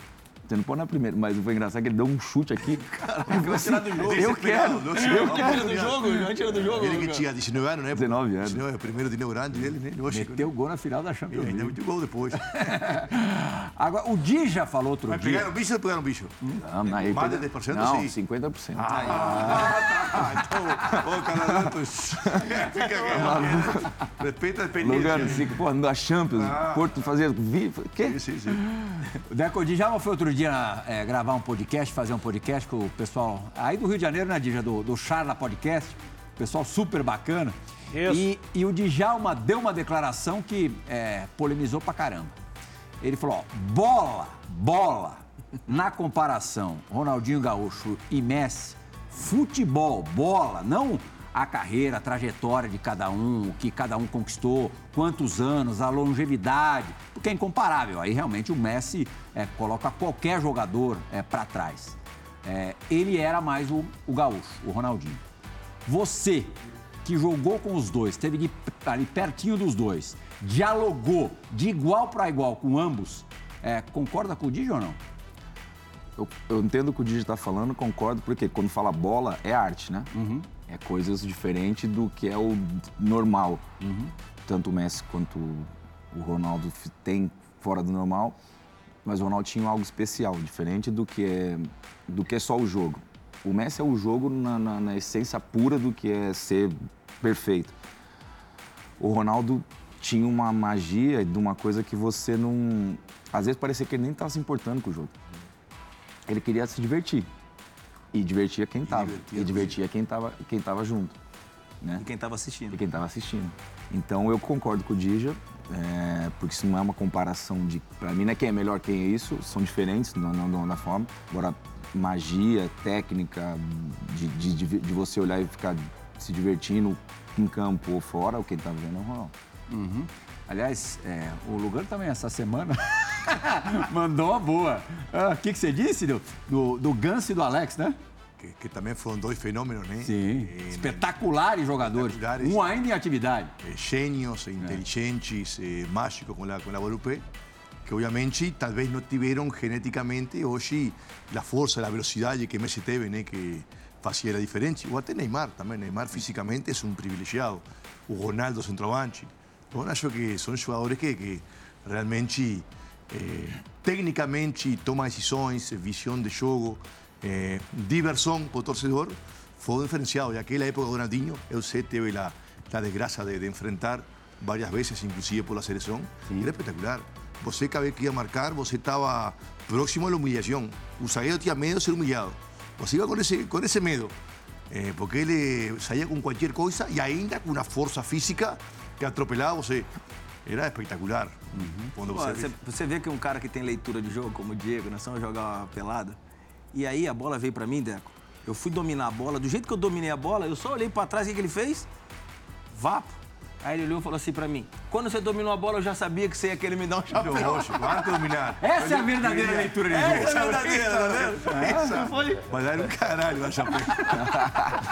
[SPEAKER 5] você não pôr na primeira, mas foi engraçado que ele deu um chute aqui.
[SPEAKER 3] Vai tirar do jogo.
[SPEAKER 5] Eu quero.
[SPEAKER 4] Não,
[SPEAKER 5] Eu
[SPEAKER 4] não,
[SPEAKER 5] quero.
[SPEAKER 3] Tira do jogo, do jogo.
[SPEAKER 4] Ele que tinha 19 anos, né?
[SPEAKER 5] 19 anos.
[SPEAKER 4] 19, é o primeiro dinheiro grande dele, né? Lógico.
[SPEAKER 1] Meteu gol na final da Champions
[SPEAKER 4] ainda
[SPEAKER 1] League.
[SPEAKER 4] meteu gol depois.
[SPEAKER 1] Agora, o Dija falou outro
[SPEAKER 4] Mas
[SPEAKER 1] dia.
[SPEAKER 4] pegaram bicho ou não pegaram bicho?
[SPEAKER 5] Não, não,
[SPEAKER 4] Mais de
[SPEAKER 5] pega-
[SPEAKER 4] 10%,
[SPEAKER 5] Não,
[SPEAKER 4] sim.
[SPEAKER 5] 50%.
[SPEAKER 4] Ah, então, ô, Canadato, fica quieto. Respeita a experiência.
[SPEAKER 5] Lugano, pô, da Champions, Porto fazer. Vi, quê?
[SPEAKER 4] Sim, sim, sim.
[SPEAKER 1] O Deco Djalma foi outro dia é, gravar um podcast, fazer um podcast com o pessoal aí do Rio de Janeiro, né, Dija? Do, do Charla Podcast. Pessoal super bacana.
[SPEAKER 2] Isso.
[SPEAKER 1] E, e o Djalma deu uma declaração que é, polemizou pra caramba. Ele falou: ó, bola, bola, na comparação Ronaldinho Gaúcho e Messi, futebol, bola, não a carreira, a trajetória de cada um, o que cada um conquistou, quantos anos, a longevidade, porque é incomparável. Aí realmente o Messi é, coloca qualquer jogador é, para trás. É, ele era mais o, o Gaúcho, o Ronaldinho. Você que jogou com os dois, esteve de- ali pertinho dos dois, dialogou de igual para igual com ambos, é, concorda com o Didi ou não?
[SPEAKER 5] Eu, eu entendo o que o Didi está falando, concordo, porque quando fala bola, é arte, né? É coisas diferentes do que é o normal. Tanto o Messi quanto o Ronaldo tem fora do normal, mas o Ronaldo tinha algo especial, diferente do que é, do que é só o jogo. O Messi é o jogo na, na- na essência pura do que é ser perfeito. O Ronaldo tinha uma magia de uma coisa que você não. Às vezes parecia que ele nem estava se importando com o jogo. Ele queria se divertir. E divertia quem estava. E divertia quem estava quem tava junto. Né?
[SPEAKER 3] E quem tava assistindo.
[SPEAKER 5] E quem estava assistindo. Então eu concordo com o Dija, é, porque isso não é uma comparação de. Para mim, não é quem é melhor, quem é isso, são diferentes na, na, na forma. Agora, magia, técnica, de, de, de, você olhar e ficar se divertindo em campo ou fora, o que ele tá vendo é o Ronaldo.
[SPEAKER 1] Aliás, é, o Lugano também essa semana mandou uma boa. Ah, O que, que você disse do, do, do Ganso e do Alex, né?
[SPEAKER 4] Que, que também foram dois fenômenos, né?
[SPEAKER 1] Sim.
[SPEAKER 4] Eh,
[SPEAKER 1] Espetaculares jogadores.
[SPEAKER 4] Espetaculares.
[SPEAKER 1] Um ainda em atividade.
[SPEAKER 4] eh, genios, e inteligentes, eh, mágicos com a, com a Volpe, que obviamente talvez não tiveram geneticamente hoje a força, a velocidade que Messi teve, né? Que fazia a diferença. Ou até Neymar também. Neymar fisicamente é um privilegiado. O Ronaldo centroavante. Então acho que são jogadores que, que realmente eh, tecnicamente tomam decisões, visão de jogo, eh, diversão para o torcedor. Foi diferenciado. E aquela época do Ronaldinho, eu sei, teve a, a desgraça de, de enfrentar várias vezes, inclusive por la seleção. E era espetacular. Você, cada vez que ia marcar, você estava próximo à humilhação. O zagueiro tinha medo de ser humilhado. Você iba com esse, com esse medo. Eh, porque ele saía com qualquer coisa e ainda com uma força física que atropelava você. Era espetacular. Quando
[SPEAKER 3] Pô,
[SPEAKER 4] você
[SPEAKER 3] Você, você vê que um cara que tem leitura de jogo, como o Diego, nós vamos jogar uma pelada. E aí a bola veio pra mim, Deco. Eu fui dominar a bola. Do jeito que eu dominei a bola, eu só olhei pra trás, o que, que ele fez? Vapo. Aí ele olhou e falou assim pra mim: Quando você dominou a bola, eu já sabia que você ia querer me dar um chapéu.
[SPEAKER 4] Lógico, antes de dominar.
[SPEAKER 1] Essa é a verdadeira leitura de jogo.
[SPEAKER 3] Essa é a verdadeira, tá vendo?
[SPEAKER 4] Mas era um caralho a chapéu.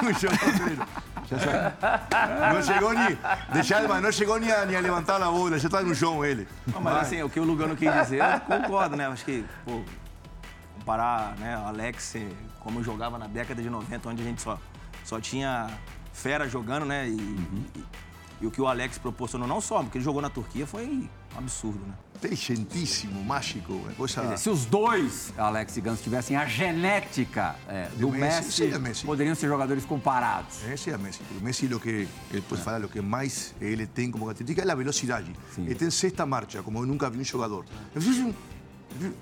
[SPEAKER 4] No treino. Já sabe. Não chegou nem. Deixa, mas não chegou nem a, nem a levantar a bola, já estava no chão ele.
[SPEAKER 3] Não, mas assim, o que o Lugano quis dizer, eu concordo, né? Acho que, pô, comparar né, o Alex como jogava na década de 90, onde a gente só, só tinha fera jogando, né? E, e, e o que o Alex proporcionou, não só, porque ele jogou na Turquia, foi um absurdo, né?
[SPEAKER 4] Inteligentíssimo, mágico, coisa.
[SPEAKER 1] Quer dizer, se os dois, Alex e Ganso, tivessem a genética é, do
[SPEAKER 4] Messi,
[SPEAKER 1] Messi,
[SPEAKER 4] é Messi.
[SPEAKER 1] poderiam ser jogadores comparados.
[SPEAKER 4] Esse é Messi. O Messi, lo que ele pode falar, o que mais ele tem como característica é a velocidade.
[SPEAKER 1] Sim.
[SPEAKER 4] Ele tem sexta marcha, como eu nunca vi um jogador.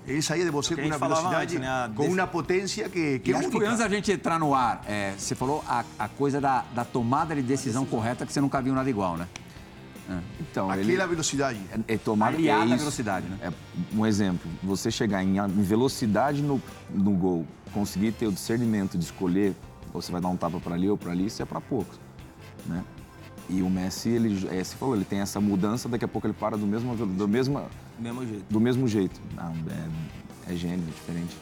[SPEAKER 4] Ele saía de você com uma velocidade,
[SPEAKER 3] antes, né?
[SPEAKER 4] Com uma potência que, que é única.
[SPEAKER 1] antes da gente entrar no ar, é, você falou a, a coisa da, da tomada de decisão correta que você nunca viu nada igual, né?
[SPEAKER 5] Então, ele,
[SPEAKER 4] Aquela velocidade.
[SPEAKER 5] É, é tomada
[SPEAKER 1] Aliada
[SPEAKER 5] é isso.
[SPEAKER 1] velocidade, né?
[SPEAKER 5] É, um exemplo, você chegar em, velocidade no, no gol, conseguir ter o discernimento de escolher você vai dar um tapa para ali ou para ali, isso é para poucos, né? E o Messi, ele, é, você falou, ele tem essa mudança, daqui a pouco ele para do mesmo, do mesmo,
[SPEAKER 3] Mesmo jeito.
[SPEAKER 5] do mesmo jeito. Ah, é, é gênio, é diferente.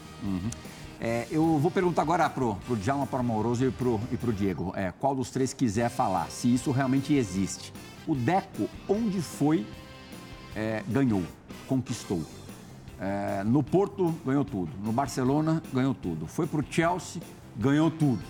[SPEAKER 1] É, eu vou perguntar agora pro, pro Djalma, pro Amoroso e pro, e pro Diego. É, qual dos três quiser falar, se isso realmente existe. O Deco, onde foi, é, ganhou, conquistou. É, no Porto, ganhou tudo. No Barcelona, ganhou tudo. Foi pro Chelsea, ganhou tudo.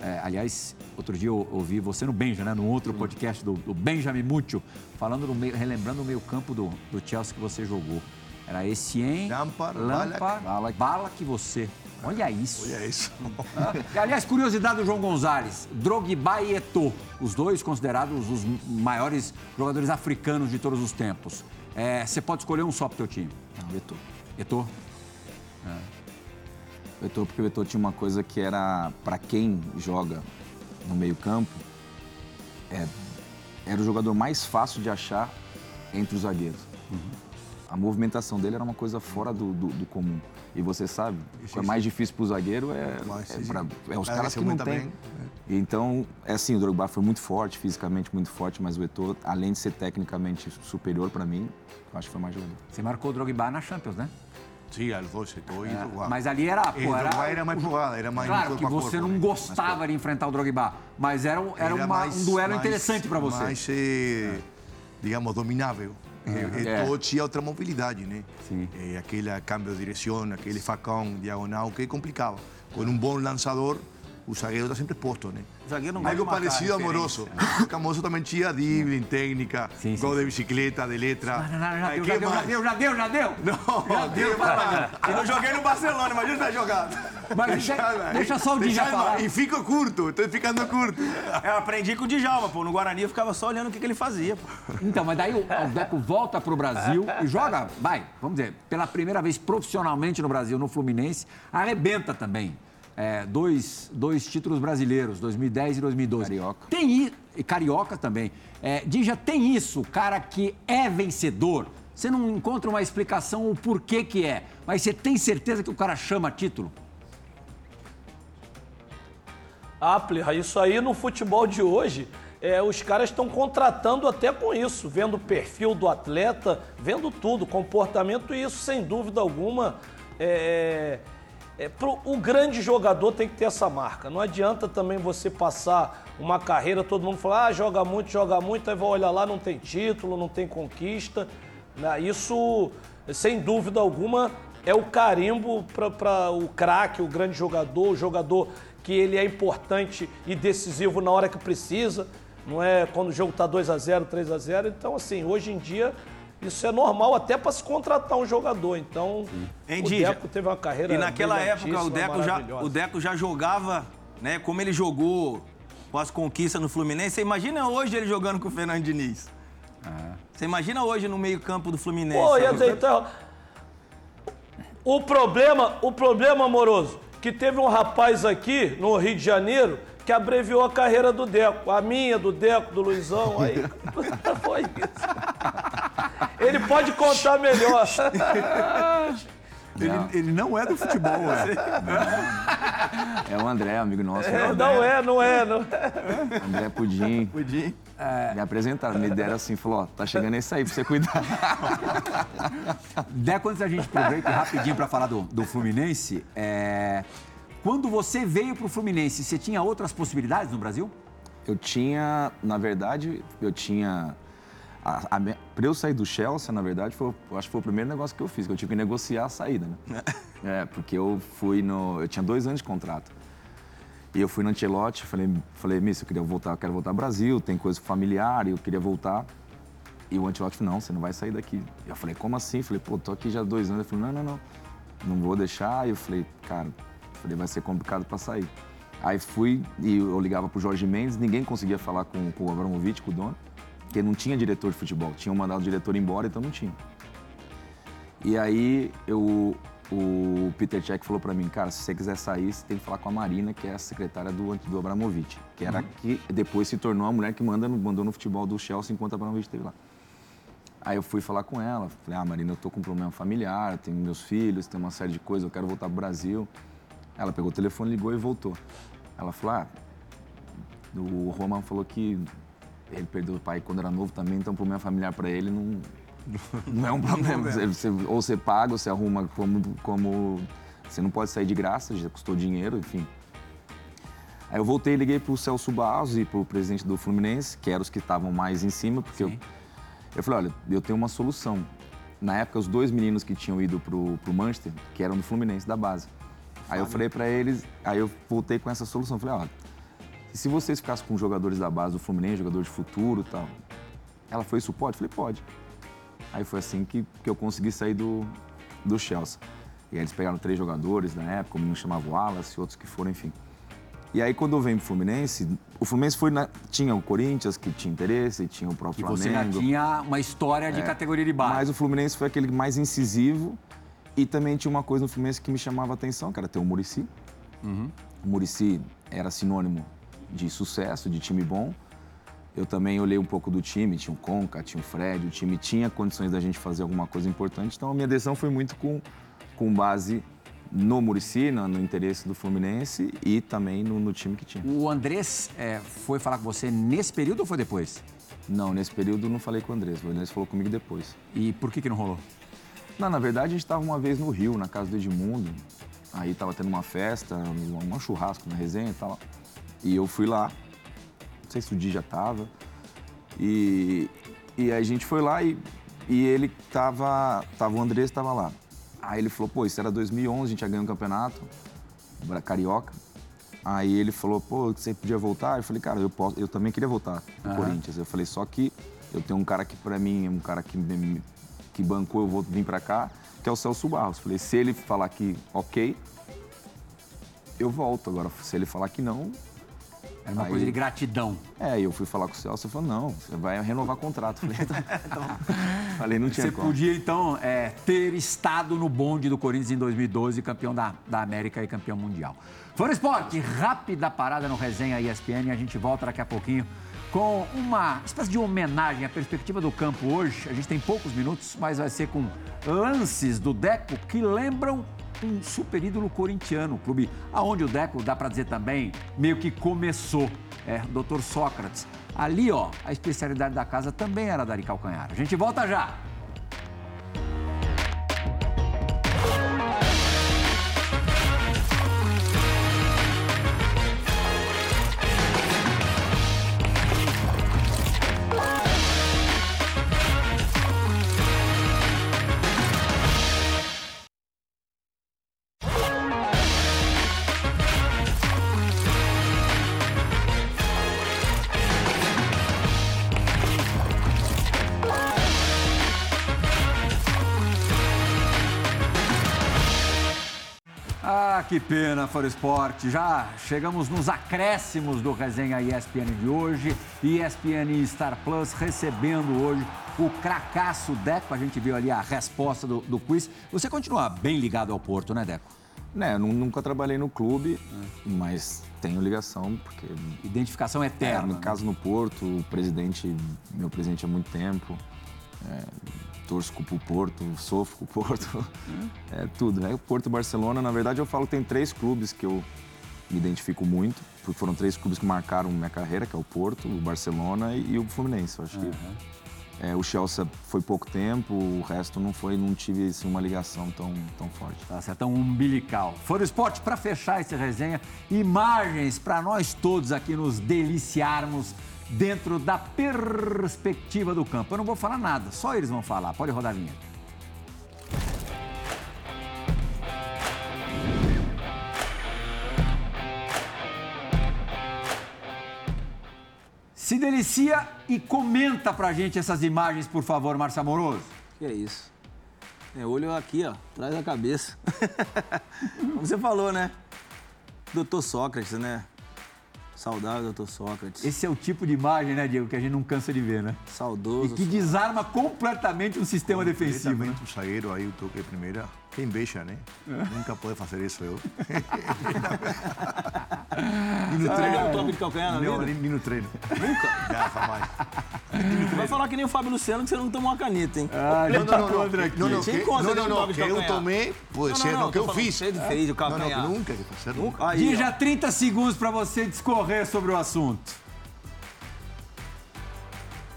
[SPEAKER 1] É, aliás, outro dia eu ouvi você no Benja, né? No outro podcast do, do Benjamin Múcio, falando no meio, relembrando o meio campo do, do Chelsea que você jogou. Era Essien,
[SPEAKER 4] Lampard,
[SPEAKER 1] Lampard,
[SPEAKER 5] Ballack.
[SPEAKER 1] Bala que você. Olha isso.
[SPEAKER 4] Olha isso.
[SPEAKER 1] Aliás, curiosidade do João Gonzalez, Drogba e Eto'o, os dois considerados os maiores jogadores africanos de todos os tempos. É, você pode escolher um só pro teu time.
[SPEAKER 5] Não, o Eto'o.
[SPEAKER 1] Eto'o?
[SPEAKER 5] O Eto'o, porque o Eto'o tinha uma coisa que era, para quem joga no meio campo, é, era o jogador mais fácil de achar entre os zagueiros. A movimentação dele era uma coisa fora do, do- do comum. E você sabe, o que é mais difícil para o zagueiro é, é, pra- é os
[SPEAKER 4] Cara,
[SPEAKER 5] caras que não têm.
[SPEAKER 4] bem,
[SPEAKER 5] Então, é assim, o Drogba foi muito forte, fisicamente muito forte, mas o Eto'o, além de ser tecnicamente superior para mim, eu acho que foi mais jogador.
[SPEAKER 1] Você marcou o Drogba na Champions, né?
[SPEAKER 4] 12, todo y Drogba.
[SPEAKER 1] Mas ali era, pô, era...
[SPEAKER 4] era mais porrada, era mais
[SPEAKER 1] Claro que você não gostava de enfrentar o Drogba, mas era, um- era,
[SPEAKER 4] Era
[SPEAKER 1] uma-
[SPEAKER 4] mais-
[SPEAKER 1] um duelo
[SPEAKER 4] mais-
[SPEAKER 1] interessante para você.
[SPEAKER 4] Mais, eh, digamos, dominável. Eh,
[SPEAKER 5] É.
[SPEAKER 4] Todo tinha outra mobilidade, né?
[SPEAKER 1] Sim.
[SPEAKER 4] Eh, aquele câmbio de direção, aquele facão diagonal que complicava. Com um bom lançador, o zagueiro está sempre exposto, né? Algo parecido a
[SPEAKER 3] referência.
[SPEAKER 4] Amoroso. O Camoso também tinha dribbling, técnica,
[SPEAKER 1] Sim, sim,
[SPEAKER 4] gol de bicicleta, de letra.
[SPEAKER 1] Não, já
[SPEAKER 4] Aí,
[SPEAKER 1] deu, já deu, já deu, já deu, já deu.
[SPEAKER 4] Não, deu
[SPEAKER 3] E não joguei no Barcelona, imagina ter jogado.
[SPEAKER 1] Mas deixa, deixa só o
[SPEAKER 4] Deixa-
[SPEAKER 1] falar.
[SPEAKER 4] E fico curto, estou ficando curto.
[SPEAKER 3] Eu aprendi com o Djalma, pô. No Guarani eu ficava só olhando o que, que ele fazia, pô.
[SPEAKER 1] Então, mas daí o, o Deco volta pro Brasil e joga, vai, vamos dizer, pela primeira vez profissionalmente no Brasil, no Fluminense, arrebenta também. É, dois, dois títulos brasileiros, 2010 e 2012.
[SPEAKER 5] Carioca.
[SPEAKER 1] Tem i- e carioca também. É, Dija, tem isso, cara que é vencedor. Você não encontra uma explicação o porquê que é, mas você tem certeza que o cara chama título?
[SPEAKER 2] Ah, Plirra, isso aí no futebol de hoje, é, os caras estão contratando até com isso, vendo o perfil do atleta, vendo tudo, comportamento, e isso, sem dúvida alguma, é, é, pro, o grande jogador tem que ter essa marca. Não adianta também você passar uma carreira, todo mundo falar, ah, joga muito, joga muito, aí vai olhar lá, não tem título, não tem conquista. né? Isso, sem dúvida alguma, é o carimbo para o craque, o grande jogador, o jogador que ele é importante e decisivo na hora que precisa, não é quando o jogo está 2 a 0 3 a 0 Então, assim, hoje em dia, isso é normal até para se contratar um jogador. Então,
[SPEAKER 3] Hein,
[SPEAKER 2] o? Deco teve uma carreira
[SPEAKER 3] E naquela época o Deco, já, o Deco já jogava, né? Como ele jogou com as conquistas no Fluminense. Você imagina hoje ele jogando com o Fernando Diniz. Você imagina hoje no meio-campo do Fluminense.
[SPEAKER 2] Pô, ia dizer, então, o problema, o problema amoroso, que teve um rapaz aqui no Rio de Janeiro que abreviou a carreira do Deco, a minha, do Deco, do Luizão, aí foi isso. Ele pode contar melhor.
[SPEAKER 1] Ele, ele não é do futebol, é.
[SPEAKER 5] É o André, amigo nosso.
[SPEAKER 2] É, não é, não é, não é.
[SPEAKER 5] André Pudim.
[SPEAKER 3] Pudim.
[SPEAKER 5] Me apresentaram, me deram assim, falou, ó, tá chegando esse aí pra você cuidar.
[SPEAKER 1] Deco, antes da gente pro break rapidinho para falar do, do Fluminense, é, quando você veio pro Fluminense, você tinha outras possibilidades no Brasil?
[SPEAKER 5] Eu tinha, na verdade, eu tinha. A, a, minha- pra eu sair do Chelsea, na verdade, foi, eu acho que foi o primeiro negócio que eu fiz, que eu tive que negociar a saída, né? É, porque eu fui no. Eu tinha dois anos de contrato. E eu fui no Ancelotti, falei, falei, Miss, eu queria voltar, eu quero voltar ao Brasil, tem coisa familiar, eu queria voltar. E o Ancelotti falou, não, você não vai sair daqui. Eu falei, como assim? Falei, pô, tô aqui já há dois anos. Ele falou, não, não, não, não vou deixar. E eu falei, cara, falei, vai ser complicado para sair. Aí fui e eu ligava pro Jorge Mendes, ninguém conseguia falar com, com o Abramovich, com o dono, porque não tinha diretor de futebol. Tinham mandado o diretor embora, então não tinha. E aí eu, o Peter Cech falou para mim, cara, se você quiser sair, você tem que falar com a Marina, que é a secretária do, do Abramovich, que era que depois se tornou a mulher que manda, no- mandou no futebol do Chelsea enquanto o Abramovich esteve lá. Aí eu fui falar com ela, falei, ah, Marina, eu tô com um problema familiar, tenho meus filhos, tem uma série de coisas, eu quero voltar pro Brasil. Ela pegou o telefone, ligou e voltou. Ela falou, ah, o Roman falou que ele perdeu o pai quando era novo também, então problema familiar para ele não, não é um problema. Você- você- ou você paga, ou você arruma como, como... Você não pode sair de graça, já custou dinheiro, enfim. Aí eu voltei e liguei pro Celso Barros e pro presidente do Fluminense, que eram os que estavam mais em cima, porque eu, eu falei, olha, eu tenho uma solução. Na época, os dois meninos que tinham ido pro, pro Manchester, que eram do Fluminense, da base. Aí eu falei pra eles, aí eu voltei com essa solução. Falei, e se vocês ficassem com jogadores da base do Fluminense, jogador de futuro e tal? Ela foi, isso pode? Eu falei, pode. Aí foi assim que, que eu consegui sair do, do Chelsea. E aí eles pegaram três jogadores na época, um menino chamava Wallace, outros que foram, enfim. E aí quando eu venho pro Fluminense, o Fluminense foi na- tinha o Corinthians que tinha interesse, tinha o
[SPEAKER 1] E
[SPEAKER 5] próprio
[SPEAKER 1] você já
[SPEAKER 5] Flamengo.
[SPEAKER 1] tinha uma história de categoria de base.
[SPEAKER 5] Mas o Fluminense foi aquele mais incisivo e também tinha uma coisa no Fluminense que me chamava a atenção, que era ter o Murici. O Murici era sinônimo de sucesso, de time bom. Eu também olhei um pouco do time, tinha o Conca, tinha o Fred, o time tinha condições da gente fazer alguma coisa importante. Então a minha decisão foi muito com, com base no Murici, no, no interesse do Fluminense e também no, no time que tinha.
[SPEAKER 1] O Andrés é, foi falar com você nesse período ou foi depois?
[SPEAKER 5] Não, nesse período eu não falei com o Andrés, o Andrés falou comigo depois.
[SPEAKER 1] E por que, que não rolou?
[SPEAKER 5] Não, na verdade a gente estava uma vez no Rio, na casa do Edmundo. Aí tava tendo uma festa, um, um churrasco na resenha e tal. E eu fui lá. Não sei se o dia já tava. E, e aí a gente foi lá e, e ele tava, tava. O Andrés tava lá. Aí ele falou, pô, isso era 2011, a gente já ganhou um campeonato, Carioca. Aí ele falou, pô, você podia voltar? Eu falei, cara, eu, posso, eu também queria voltar pro Corinthians. Eu falei, só que eu tenho um cara que pra mim é um cara que, me- que bancou, eu vou vir pra cá, que é o Celso Barros. Falei, se ele falar que ok, eu volto. Agora, se ele falar que não,
[SPEAKER 1] Era uma
[SPEAKER 5] Aí-
[SPEAKER 1] coisa de gratidão.
[SPEAKER 5] é, e eu fui falar com o Celso, ele falou, não, você vai renovar contrato. Falei, então, falei não tinha
[SPEAKER 1] Você
[SPEAKER 5] como.
[SPEAKER 1] podia, então, é, ter estado no bonde do Corinthians em 2012, campeão da, da América e campeão mundial. Fora Esporte, rápida parada no Resenha ESPN e a gente volta daqui a pouquinho com uma espécie de homenagem à perspectiva do campo hoje. A gente tem poucos minutos, mas vai ser com lances do Deco que lembram um super ídolo corintiano, clube aonde o Deco, dá para dizer também, meio que começou. É, Dr. Sócrates. Ali, ó, a especialidade da casa também era dar calcanhar. A gente volta já. Que pena, Fora Esporte. Já chegamos nos acréscimos do Resenha ESPN de hoje. ESPN Star Plus recebendo hoje o cracaço Deco. A gente viu ali a resposta do, do quiz. Você continua bem ligado ao Porto, né, Deco?
[SPEAKER 5] Né, nunca trabalhei no clube, mas tenho ligação, porque
[SPEAKER 1] Identificação
[SPEAKER 5] é,
[SPEAKER 1] eterna.
[SPEAKER 5] no
[SPEAKER 1] né?
[SPEAKER 5] caso no Porto, o presidente, meu presidente há muito tempo, é, torço pro Porto, sofro com o Porto, é tudo. né? O Porto e Barcelona, na verdade eu falo que tem três clubes que eu me identifico muito, porque foram três clubes que marcaram minha carreira, que é o Porto, o Barcelona e, e o Fluminense. Eu acho que é, o Chelsea foi pouco tempo, o resto não foi, não tive assim, uma ligação tão, tão forte.
[SPEAKER 1] Tá certo, é um umbilical. Fora Esporte, para fechar esse resenha, imagens para nós todos aqui nos deliciarmos dentro da perspectiva do campo. Eu não vou falar nada, só eles vão falar. Pode rodar a vinheta. Se delicia e comenta pra gente essas imagens, por favor, Márcio Amoroso.
[SPEAKER 3] Que é isso. É olho aqui, ó, atrás da cabeça. Como você falou, né? Doutor Sócrates, né? Saudável, doutor Sócrates.
[SPEAKER 1] Esse é o tipo de imagem, né, Diego, que a gente não cansa de ver, né?
[SPEAKER 3] Saudoso.
[SPEAKER 1] E que desarma completamente um sistema defensivo, né?
[SPEAKER 4] Completamente o zagueiro aí, o toque de primeira. Quem beija, né? Nunca pode fazer isso, eu.
[SPEAKER 3] E no treino é um toque de calcanhar na
[SPEAKER 4] Não,
[SPEAKER 3] vida?
[SPEAKER 4] nem, nem no treino. Nunca? Já, jamais.
[SPEAKER 3] Vai falar que nem o Fábio Luciano que você não tomou uma caneta, hein?
[SPEAKER 1] Ah, já
[SPEAKER 4] Não,
[SPEAKER 1] tá
[SPEAKER 4] não, não, não, não,
[SPEAKER 3] Você
[SPEAKER 4] que,
[SPEAKER 3] encontra
[SPEAKER 4] não, não, não, que eu
[SPEAKER 3] calcanhar.
[SPEAKER 4] tomei, pode
[SPEAKER 3] Não,
[SPEAKER 4] ser,
[SPEAKER 3] não,
[SPEAKER 4] não,
[SPEAKER 3] não,
[SPEAKER 4] que eu fiz.
[SPEAKER 3] você fez o
[SPEAKER 4] Não, não,
[SPEAKER 3] calcanhar.
[SPEAKER 4] nunca que fazer, nunca.
[SPEAKER 3] Aí.
[SPEAKER 1] Dija, 30 segundos para você discorrer sobre o assunto.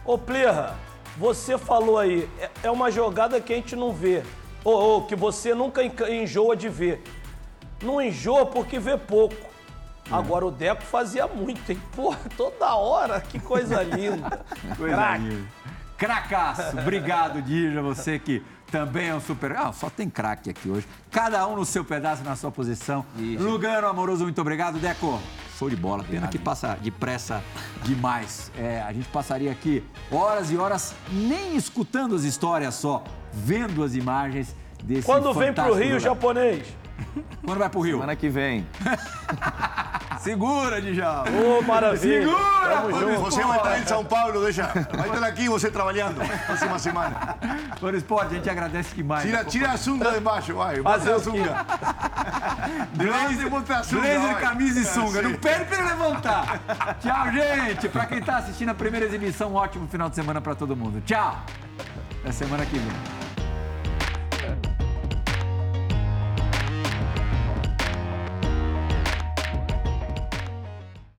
[SPEAKER 2] Ô, Plirra, você falou aí, é- é uma jogada que a gente não vê. Ou, ou que você nunca enjoa de ver. Não enjoa porque vê pouco. Agora o Deco fazia muito, hein? Porra, toda hora, que coisa linda.
[SPEAKER 1] Coisa linda. Cracaço. Obrigado, Dija. Você que também é um super. Ah, só tem craque aqui hoje. Cada um no seu pedaço, na sua posição. Lugano, amoroso, muito obrigado. Deco, show de bola. Pena que passa depressa demais. É, a gente passaria aqui horas e horas nem escutando as histórias só, vendo as imagens desse
[SPEAKER 2] Quando vem pro Rio,
[SPEAKER 1] lugar.
[SPEAKER 2] japonês?
[SPEAKER 1] Quando vai pro Rio?
[SPEAKER 5] Semana que vem.
[SPEAKER 1] Segura, Djalma.
[SPEAKER 2] Ô, maravilha.
[SPEAKER 1] Segura,
[SPEAKER 2] Tamo junto.
[SPEAKER 4] Você vai estar em São Paulo, deixa. Vai estar aqui você trabalhando, próxima semana.
[SPEAKER 1] Do Esporte, a gente agradece demais.
[SPEAKER 4] Tira, tira a sunga de baixo, vai. Bota a sunga.
[SPEAKER 1] Blazer,
[SPEAKER 4] Bota a sunga,
[SPEAKER 1] blazer, camisa e sunga.
[SPEAKER 4] É,
[SPEAKER 1] Não
[SPEAKER 4] sim.
[SPEAKER 1] perde pra ele levantar. Tchau, gente. Pra quem tá assistindo a primeira exibição, um ótimo final de semana pra todo mundo. Tchau. Até semana que vem.